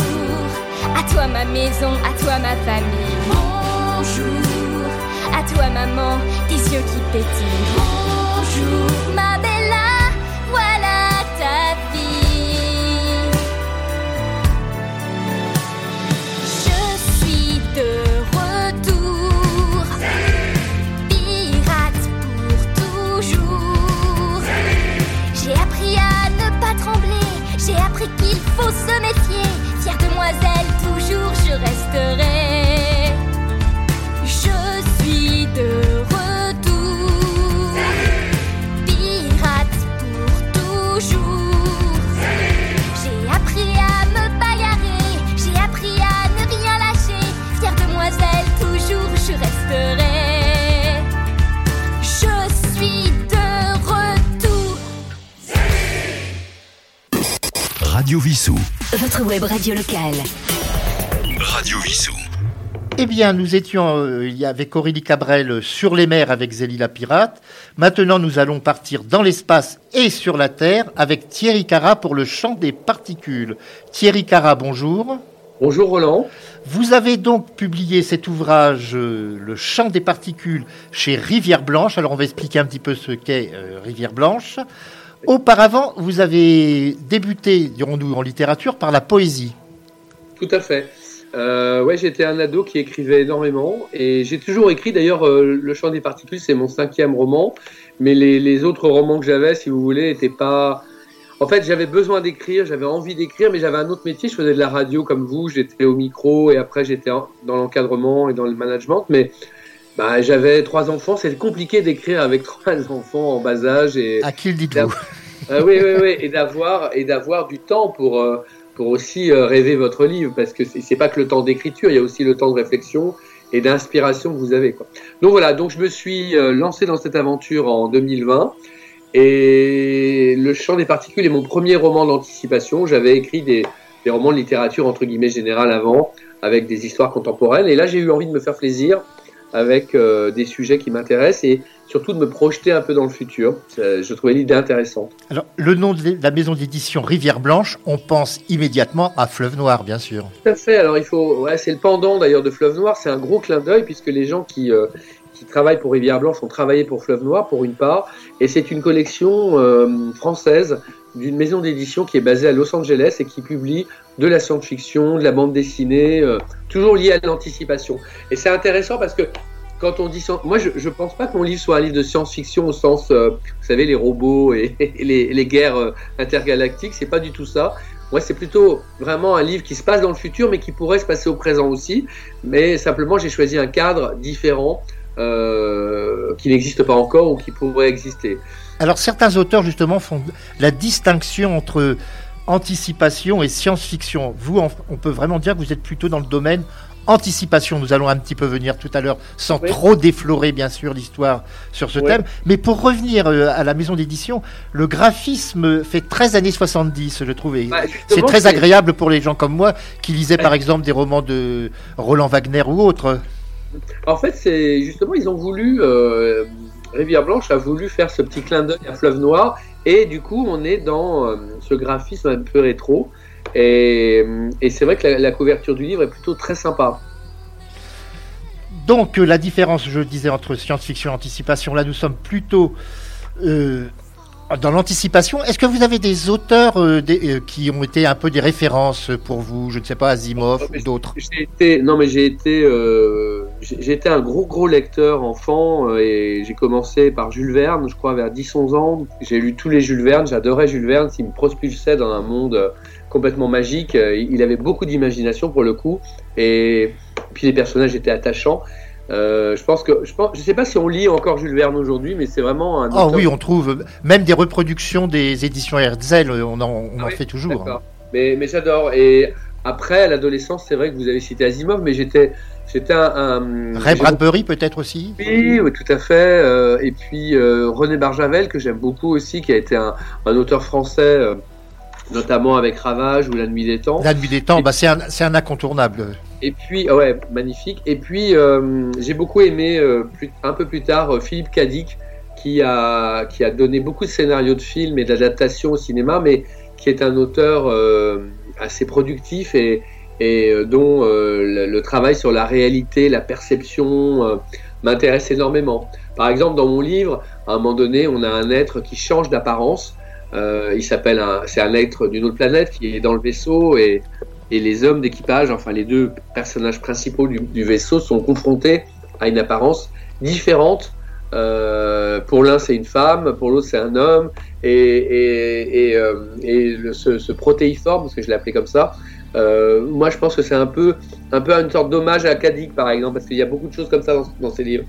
à toi ma maison, à toi ma famille. Bonjour, à toi maman, tes yeux qui pétillent. Bonjour, ma bella, qu'il faut se méfier. Fière demoiselle, toujours je resterai. Radio Vissou. Votre web radio locale. Radio Vissou. Eh bien, nous étions euh, il y Aurélie Cabrel sur les mers avec Zélie la pirate. Maintenant, nous allons partir dans l'espace et sur la Terre avec Thierry Cara pour le chant des particules. Thierry Cara, bonjour. Bonjour Roland. Vous avez donc publié cet ouvrage, euh, Le chant des particules, chez Rivière Blanche. Alors, on va expliquer un petit peu ce qu'est euh, Rivière Blanche. Auparavant, vous avez débuté, dirons-nous, en littérature par la poésie. Tout à fait. Euh, ouais, j'étais un ado qui écrivait énormément et j'ai toujours écrit. D'ailleurs, euh, Le Chant des particules, c'est mon cinquième roman, mais les, les autres romans que j'avais, si vous voulez, n'étaient pas. En fait, j'avais besoin d'écrire, j'avais envie d'écrire, mais j'avais un autre métier. Je faisais de la radio comme vous, j'étais au micro et après j'étais dans l'encadrement et dans le management. Mais bah, j'avais trois enfants, c'est compliqué d'écrire avec trois enfants en bas âge et À qui le dites-vous Ah oui, oui, oui, et d'avoir et d'avoir du temps pour euh, pour aussi euh, rêver votre livre, parce que c'est pas que le temps d'écriture, il y a aussi le temps de réflexion et d'inspiration que vous avez. Quoi. Donc voilà, donc je me suis euh, lancé dans cette aventure en 2020. Et Le Chant des particules est mon premier roman d'anticipation. J'avais écrit des, des romans de littérature entre guillemets générale avant, avec des histoires contemporaines. Et là, j'ai eu envie de me faire plaisir avec euh, des sujets qui m'intéressent et surtout de me projeter un peu dans le futur. Je trouvais l'idée intéressante. Alors, le nom de la maison d'édition Rivière Blanche, on pense immédiatement à Fleuve Noir, bien sûr. Tout à fait. Alors il faut, ouais, c'est le pendant d'ailleurs de Fleuve Noir. C'est un gros clin d'œil puisque les gens qui euh, qui travaillent pour Rivière Blanche ont travaillé pour Fleuve Noir pour une part, et c'est une collection euh, française d'une maison d'édition qui est basée à Los Angeles et qui publie de la science-fiction, de la bande dessinée, euh, toujours liée à l'anticipation. Et c'est intéressant parce que quand on dit moi je, je pense pas que mon livre soit un livre de science-fiction au sens euh, vous savez les robots et, les guerres euh, intergalactiques c'est pas du tout ça moi c'est plutôt vraiment un livre qui se passe dans le futur mais qui pourrait se passer au présent aussi mais simplement j'ai choisi un cadre différent euh, qui n'existe pas encore ou qui pourrait exister Alors, certains auteurs, justement, font la distinction entre anticipation et science-fiction. Vous, on peut vraiment dire que vous êtes plutôt dans le domaine anticipation. Nous allons un petit peu venir tout à l'heure, sans Oui. trop déflorer, bien sûr, l'histoire sur ce Oui. thème. Mais pour revenir euh, à la maison d'édition, le graphisme fait 13 années 70, je trouve. Bah, c'est très agréable pour les gens comme moi qui lisaient, par exemple, des romans de Roland Wagner ou autres. En fait, c'est justement, ils ont voulu, euh, Rivière Blanche a voulu faire ce petit clin d'œil à Fleuve Noir, et du coup, on est dans euh, ce graphisme un peu rétro, et, et c'est vrai que la, couverture du livre est plutôt très sympa. Donc, euh, la différence, je disais, entre science-fiction et anticipation, là, nous sommes plutôt euh, dans l'anticipation. Est-ce que vous avez des auteurs euh, des- euh, qui ont été un peu des références pour vous Je ne sais pas, Asimov ou d'autres? J'ai été, non mais j'ai été, euh, J'étais un gros gros lecteur enfant euh, et j'ai commencé par Jules Verne, je crois vers 10-11 ans. J'ai lu tous les Jules Verne, j'adorais Jules Verne, il me propulsait dans un monde complètement magique. Il avait beaucoup d'imagination pour le coup et puis les personnages étaient attachants. Euh, je pense que je pense, je sais pas si on lit encore Jules Verne aujourd'hui, mais c'est vraiment un. Ah oui, on trouve même des reproductions des éditions Herzl, on en, on Ah en fait toujours. hein. Mais, mais j'adore. Et après, à l'adolescence, c'est vrai que vous avez cité Asimov, mais j'étais, j'étais un. un Ray Bradbury peut-être aussi. Oui, oui, tout à fait. Euh, et puis euh, René Barjavel, que j'aime beaucoup aussi, qui a été un, un auteur français, euh, notamment avec Ravage ou La Nuit des Temps. La nuit des temps, bah, c'est un, c'est un incontournable. Et puis, ah ouais, magnifique. Et puis, euh, j'ai beaucoup aimé, euh, un peu plus tard, euh, Philippe Cadic, qui a, qui a donné beaucoup de scénarios de films et d'adaptations au cinéma, mais qui est un auteur assez productif et, dont le, le travail sur la réalité, la perception m'intéresse énormément. Par exemple, dans mon livre, à un moment donné, on a un être qui change d'apparence. Il s'appelle c'est un être d'une autre planète qui est dans le vaisseau et, et les hommes d'équipage, enfin les deux personnages principaux du, vaisseau, sont confrontés à une apparence différente. Euh, pour l'un c'est une femme, pour l'autre c'est un homme, et, euh, ce protéiforme, parce que je l'ai appelé comme ça, euh, moi je pense que c'est un peu, un peu une sorte d'hommage à Kadik par exemple, parce qu'il y a beaucoup de choses comme ça dans, dans ces livres.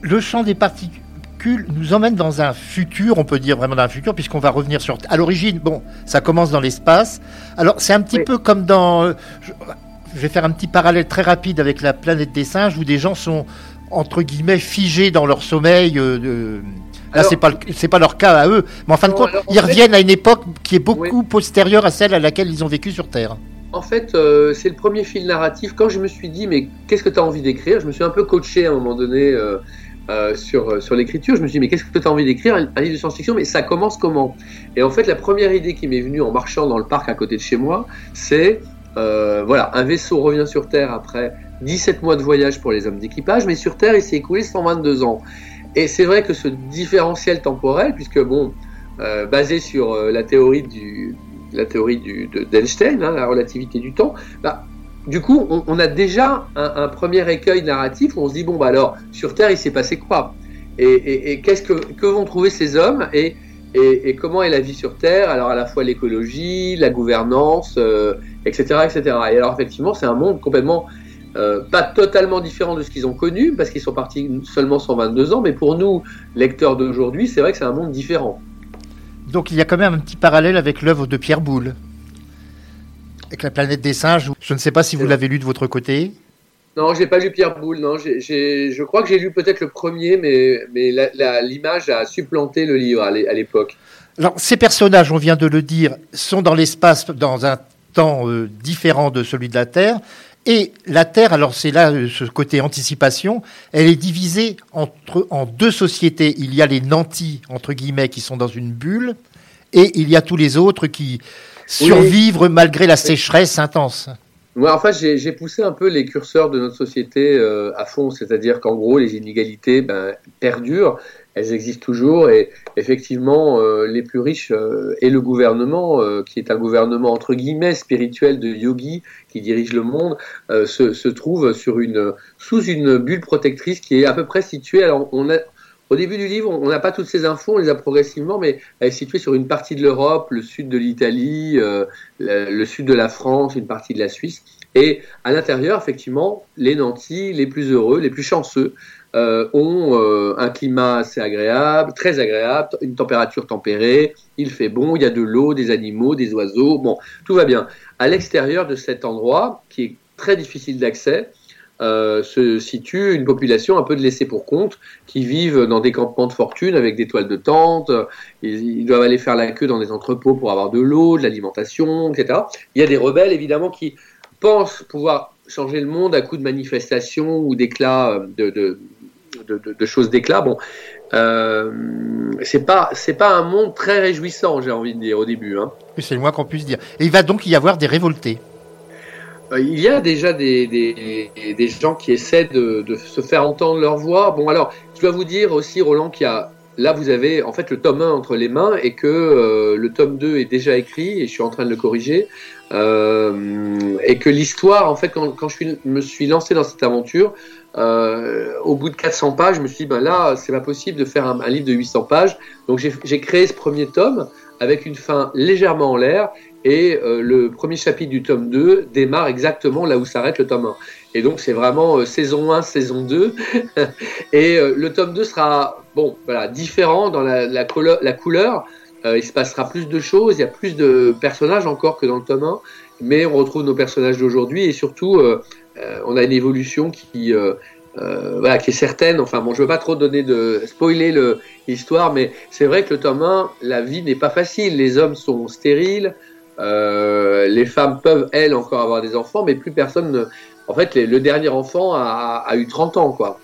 Le champ des particules nous emmène dans un futur, on peut dire vraiment dans un futur, puisqu'on va revenir sur. À l'origine, bon, ça commence dans l'espace. Alors, c'est un petit Oui. peu comme dans. Je, vais faire un petit parallèle très rapide avec la planète des singes, où des gens sont entre guillemets figés dans leur sommeil. euh, Là, c'est pas c'est pas leur cas à eux, mais en fin de compte, alors, en ils fait- reviennent à une époque qui est beaucoup postérieure à celle à laquelle ils ont vécu sur Terre. En fait, euh, c'est le premier fil narratif. Quand je me suis dit, mais qu'est-ce que tu as envie d'écrire? Je me suis un peu coaché à un moment donné euh, euh, sur, sur l'écriture. Je me suis dit, mais qu'est-ce que tu as envie d'écrire? Un, livre de science-fiction, mais ça commence comment? Et en fait, la première idée qui m'est venue en marchant dans le parc à côté de chez moi, c'est euh, voilà, un vaisseau revient sur Terre après 17 mois de voyage pour les hommes d'équipage, mais sur Terre, il s'est écoulé 122 ans. Et c'est vrai que ce différentiel temporel, puisque bon, euh, basé sur euh, la théorie du, la théorie de- d'Einstein, hein, la relativité du temps, bah, du coup, on, a déjà un, premier écueil narratif où on se dit bon bah alors sur Terre il s'est passé quoi? Et, qu'est-ce que, que vont trouver ces hommes? Et, et, comment est la vie sur Terre? Alors à la fois l'écologie, la gouvernance, euh, etc., etc. Et alors effectivement, c'est un monde complètement euh, pas totalement différent de ce qu'ils ont connu parce qu'ils sont partis seulement 122 ans, mais pour nous lecteurs d'aujourd'hui, c'est vrai que c'est un monde différent. Donc il y a quand même un petit parallèle avec l'œuvre de Pierre Boulle, avec la planète des singes. Je ne sais pas si vous l'avez lu de votre côté. Non, j'ai pas lu Pierre Boulle. Non, je crois que j'ai lu peut-être le premier, mais, mais l'image a supplanté le livre à l'époque. Alors, ces personnages, on vient de le dire, sont dans l'espace dans un temps euh, différent de celui de la Terre. Et la Terre, alors c'est là euh, ce côté anticipation, elle est divisée entre, en deux sociétés. Il y a les nantis, entre guillemets, qui sont dans une bulle, et il y a tous les autres qui survivent malgré la sécheresse intense. Moi, en fait, j'ai, poussé un peu les curseurs de notre société euh, à fond, c'est-à-dire qu'en gros, les inégalités ben, perdurent, elles existent toujours, et effectivement, euh, les plus riches euh, et le gouvernement, qui est un gouvernement entre guillemets spirituel de yogi qui dirige le monde, se, se trouve sur une, sous une bulle protectrice qui est à peu près située. Alors, on a, au début du livre, on n'a pas toutes ces infos, on les a progressivement, mais elle est située sur une partie de l'Europe, le sud de l'Italie, euh, le, sud de la France, une partie de la Suisse. Et à l'intérieur, effectivement, les nantis, les plus heureux, les plus chanceux, euh, ont euh, un climat assez agréable, très agréable, une température tempérée, il fait bon, il y a de l'eau, des animaux, des oiseaux, bon, tout va bien. À l'extérieur de cet endroit, qui est très difficile d'accès, euh, se situe une population un peu de laissés pour compte qui vivent dans des campements de fortune avec des toiles de tente. Ils, doivent aller faire la queue dans des entrepôts pour avoir de l'eau, de l'alimentation, etc. Il y a des rebelles évidemment qui pensent pouvoir changer le monde à coup de manifestations ou d'éclats euh, de, de, choses d'éclat. Bon, euh, c'est pas c'est pas un monde très réjouissant, j'ai envie de dire au début. Hein. C'est le moins qu'on puisse dire. Et il va donc y avoir des révoltés. Euh, Il y a déjà des, des, gens qui essaient de, de se faire entendre leur voix. Bon, alors, je dois vous dire aussi, Roland, qu'il y a là, vous avez en fait le tome 1 entre les mains et que euh, le tome 2 est déjà écrit et je suis en train de le corriger. Euh, et que l'histoire, en fait, quand, quand je me suis lancé dans cette aventure, au bout de 400 pages, je me suis dit, ben là, c'est pas possible de faire un, un livre de 800 pages. Donc j'ai créé ce premier tome avec une fin légèrement en l'air et euh, le premier chapitre du tome 2 démarre exactement là où s'arrête le tome 1. Et donc c'est vraiment euh, saison 1, saison 2. et euh, le tome 2 sera bon, voilà, différent dans la, couleur, la couleur. il se passera plus de choses, il y a plus de personnages encore que dans le tome 1, mais on retrouve nos personnages d'aujourd'hui et surtout on a une évolution qui voilà, qui est certaine. Enfin bon, je veux pas trop donner de spoiler l'histoire, mais c'est vrai que le tome 1, la vie n'est pas facile. Les hommes sont stériles, euh, les femmes peuvent, elles, encore avoir des enfants, mais plus personne ne... En fait, le dernier enfant a, eu 30 ans, quoi.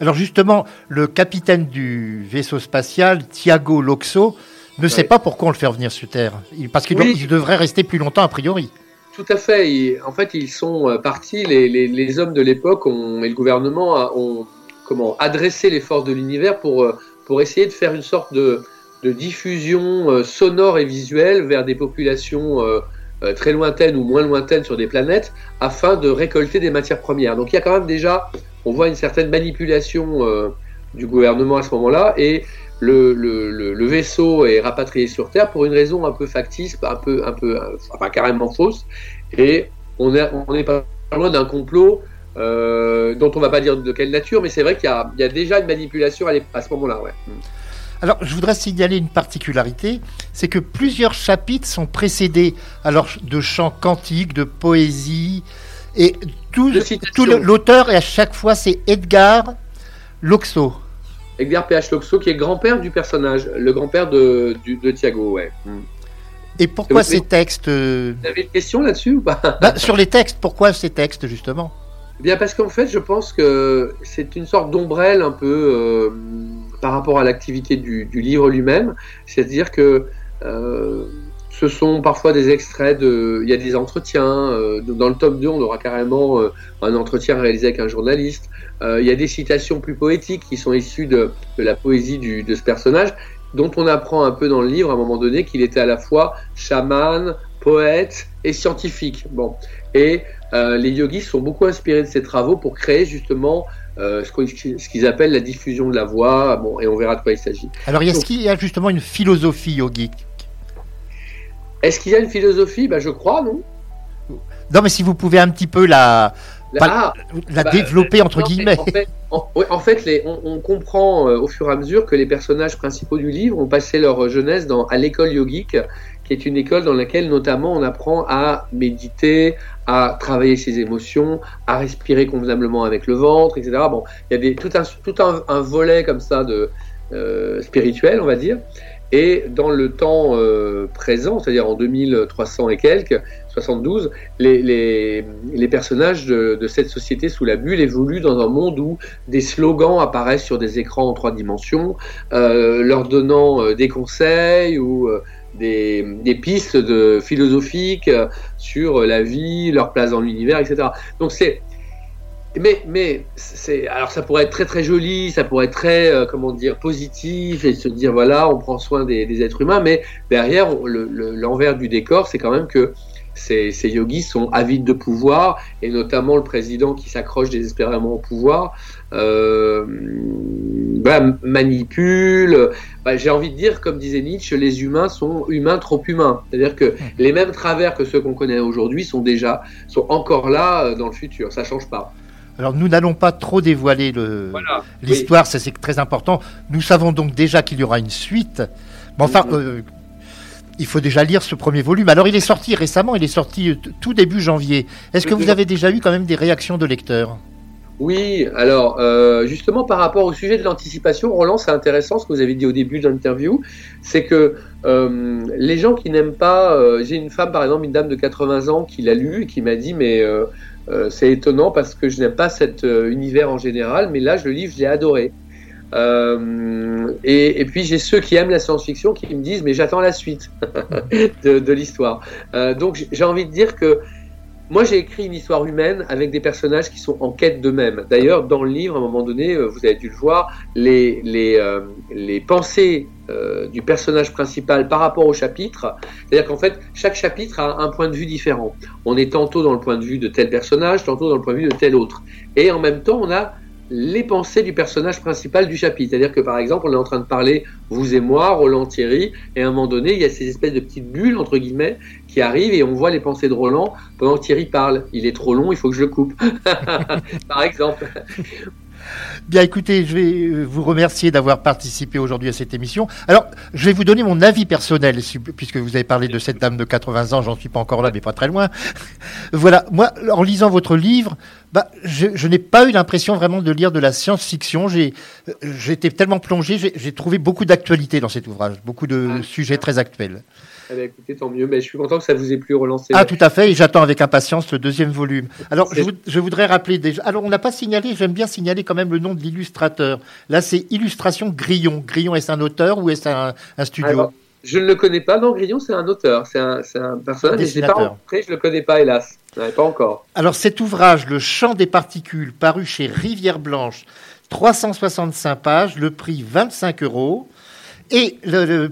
Alors justement, le capitaine du vaisseau spatial, Thiago Loxo, ne sait pas pourquoi on le fait revenir sur Terre. Parce qu'il devrait rester plus longtemps, a priori. Tout à fait. en fait, ils sont euh, partis, les, hommes de l'époque et le gouvernement ont comment, adressé les forces de l'univers pour, euh, pour essayer de faire une sorte de, de diffusion euh, sonore et visuelle vers des populations euh, euh, très lointaines ou moins lointaines sur des planètes afin de récolter des matières premières. Donc il y a quand même déjà, on voit une certaine manipulation du gouvernement à ce moment-là et le, vaisseau est rapatrié sur Terre pour une raison un peu factice, un peu, un peu, carrément fausse. Et on est, pas loin d'un complot dont on va pas dire de quelle nature, mais c'est vrai qu'il y, a déjà une manipulation à, à ce moment-là. Ouais. Alors, je voudrais signaler une particularité, c'est que plusieurs chapitres sont précédés alors de chants cantiques, de poésie, et tout, l'auteur, et à chaque fois, c'est Edgar Loxo. Edgar P.H. Loxo, qui est grand-père du personnage, le grand-père de, de, Thiago, ouais. Hmm. Et pourquoi ces textes euh, Vous avez une question là-dessus ou pas? Bah, Sur les textes, pourquoi ces textes, justement? Eh Bien parce qu'en fait, je pense que c'est une sorte d'ombrelle un peu euh, par rapport à l'activité du, livre lui-même. C'est-à-dire que euh, ce sont parfois des extraits de. Il y a des entretiens. Euh, dans le tome 2, on aura carrément un entretien réalisé avec un journaliste. il y a des citations plus poétiques qui sont issues de, la poésie de ce personnage, dont on apprend un peu dans le livre à un moment donné qu'il était à la fois chaman, poète et scientifique. Bon. Et euh, les yogis sont beaucoup inspirés de ces travaux pour créer justement euh, ce qu'ils appellent la diffusion de la voix. Bon, et on verra de quoi il s'agit. Alors, est-ce qu'il y a justement une philosophie yogique? Est-ce qu'il y a une philosophie? Ben, Je crois, non Non, mais si vous pouvez un petit peu la, la, la bah, développer, entre guillemets. En fait, les, on, comprend euh, au fur et à mesure que les personnages principaux du livre ont passé leur jeunesse dans, à l'école yogique qui est une école dans laquelle notamment on apprend à méditer, à travailler ses émotions, à respirer convenablement avec le ventre, etc. Bon, il y a tout, un, tout un, volet comme ça de euh, spirituel, on va dire. Et dans le temps euh, présent, c'est-à-dire en 2300 et quelques, 72, les, les, personnages de, cette société sous la bulle évoluent dans un monde où des slogans apparaissent sur des écrans en trois dimensions, euh, leur donnant des conseils ou euh, des, pistes philosophiques sur la vie, leur place dans l'univers, etc. Donc c'est mais, mais c'est alors ça pourrait être très très joli, ça pourrait être très euh, comment dire positif et se dire voilà on prend soin des, êtres humains, mais derrière l'envers du décor c'est quand même que ces, ces, yogis sont avides de pouvoir et notamment le président qui s'accroche désespérément au pouvoir euh, bah, manipule. Bah, j'ai envie de dire, comme disait Nietzsche, les humains sont humains trop humains. C'est-à-dire que les mêmes travers que ceux qu'on connaît aujourd'hui sont déjà, sont encore là euh, dans le futur. Ça change pas. Alors nous n'allons pas trop dévoiler l'histoire, ça c'est très important. Nous savons donc déjà qu'il y aura une suite. Mais enfin, mm-hmm. euh, il faut déjà lire ce premier volume. Alors il est sorti récemment, il est sorti tout début janvier. Est-ce que vous avez déjà eu quand même des réactions de lecteurs? Oui, alors euh, justement par rapport au sujet de l'anticipation, Roland, c'est intéressant ce que vous avez dit au début de l'interview, c'est que euh, les gens qui n'aiment pas, euh, j'ai une femme par exemple, une dame de 80 ans qui l'a lu et qui m'a dit mais c'est étonnant parce que je n'aime pas cet univers en général, mais là le livre, je l'ai adoré. Et, et, puis j'ai ceux qui aiment la science-fiction qui me disent mais j'attends la suite de, l'histoire. donc j'ai envie de dire que moi, j'ai écrit une histoire humaine avec des personnages qui sont en quête d'eux-mêmes. D'ailleurs, dans le livre, à un moment donné, euh, vous avez dû le voir, les, les, euh, les pensées euh, du personnage principal par rapport au chapitre, c'est-à-dire qu'en fait, chaque chapitre a un point de vue différent. On est tantôt dans le point de vue de tel personnage, tantôt dans le point de vue de tel autre. Et en même temps, on a les pensées du personnage principal du chapitre. C'est-à-dire que par exemple, on est en train de parler, vous et moi, Roland Thierry, et à un moment donné, il y a ces espèces de petites bulles, entre guillemets, qui arrivent et on voit les pensées de Roland pendant que Thierry parle. Il est trop long, il faut que je le coupe. par exemple. Bien écoutez, je vais euh, vous remercier d'avoir participé aujourd'hui à cette émission. Alors, je vais vous donner mon avis personnel, puisque vous avez parlé de cette dame de 80 ans, j'en suis pas encore là, mais pas très loin. voilà, moi, en lisant votre livre, bah, je, je n'ai pas eu l'impression vraiment de lire de la science-fiction. J'ai, euh, j'étais tellement plongé, j'ai trouvé beaucoup d'actualité dans cet ouvrage, beaucoup de ah. sujets très actuels. Eh bien, écoutez, tant mieux. Mais je suis content que ça vous ait plus relancé. Ah, tout à fait. Et j'attends avec impatience le deuxième volume. Alors, je, je, voudrais rappeler déjà. Alors, on n'a pas signalé, j'aime bien signaler quand même le nom de l'illustrateur. Là, c'est Illustration Grillon. Grillon, est-ce un auteur ou est-ce un, un, studio? Je ne le connais pas. Non, Grillon, c'est un auteur. C'est un, un, personnage. Je ne l'ai pas rencontré. Je ne le connais pas, hélas. Pas encore. Alors, cet ouvrage, Le chant des particules, paru chez Rivière Blanche, 365 pages, le prix 25 euros. Et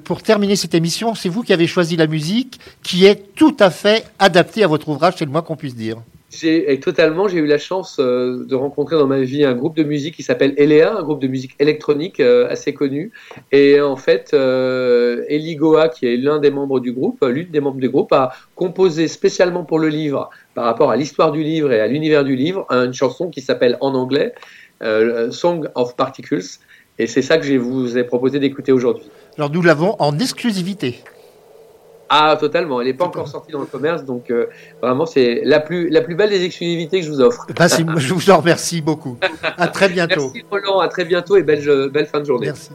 pour terminer cette émission, c'est vous qui avez choisi la musique qui est tout à fait adaptée à votre ouvrage, c'est le moins qu'on puisse dire. J'ai totalement, j'ai eu la chance euh, de rencontrer dans ma vie un groupe de musique qui s'appelle Eléa, un groupe de musique électronique euh, assez connu. Et en fait, euh, Eli Goa, qui est l'un des membres du groupe, l'une des membres du groupe, a composé spécialement pour le livre, par rapport à l'histoire du livre et à l'univers du livre, une chanson qui s'appelle en anglais Song of Particles. Et c'est ça que je vous ai proposé d'écouter aujourd'hui. Alors nous l'avons en exclusivité. Ah, totalement. Elle n'est pas encore sortie dans le commerce, donc euh, vraiment, c'est la plus, la plus belle des exclusivités que je vous offre. Bah, je vous en remercie beaucoup. À très bientôt. Merci Roland, à très bientôt et belle, belle fin de journée. Merci.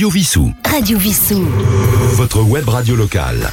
Radio Vissou. Radio Vissou. Votre web radio locale.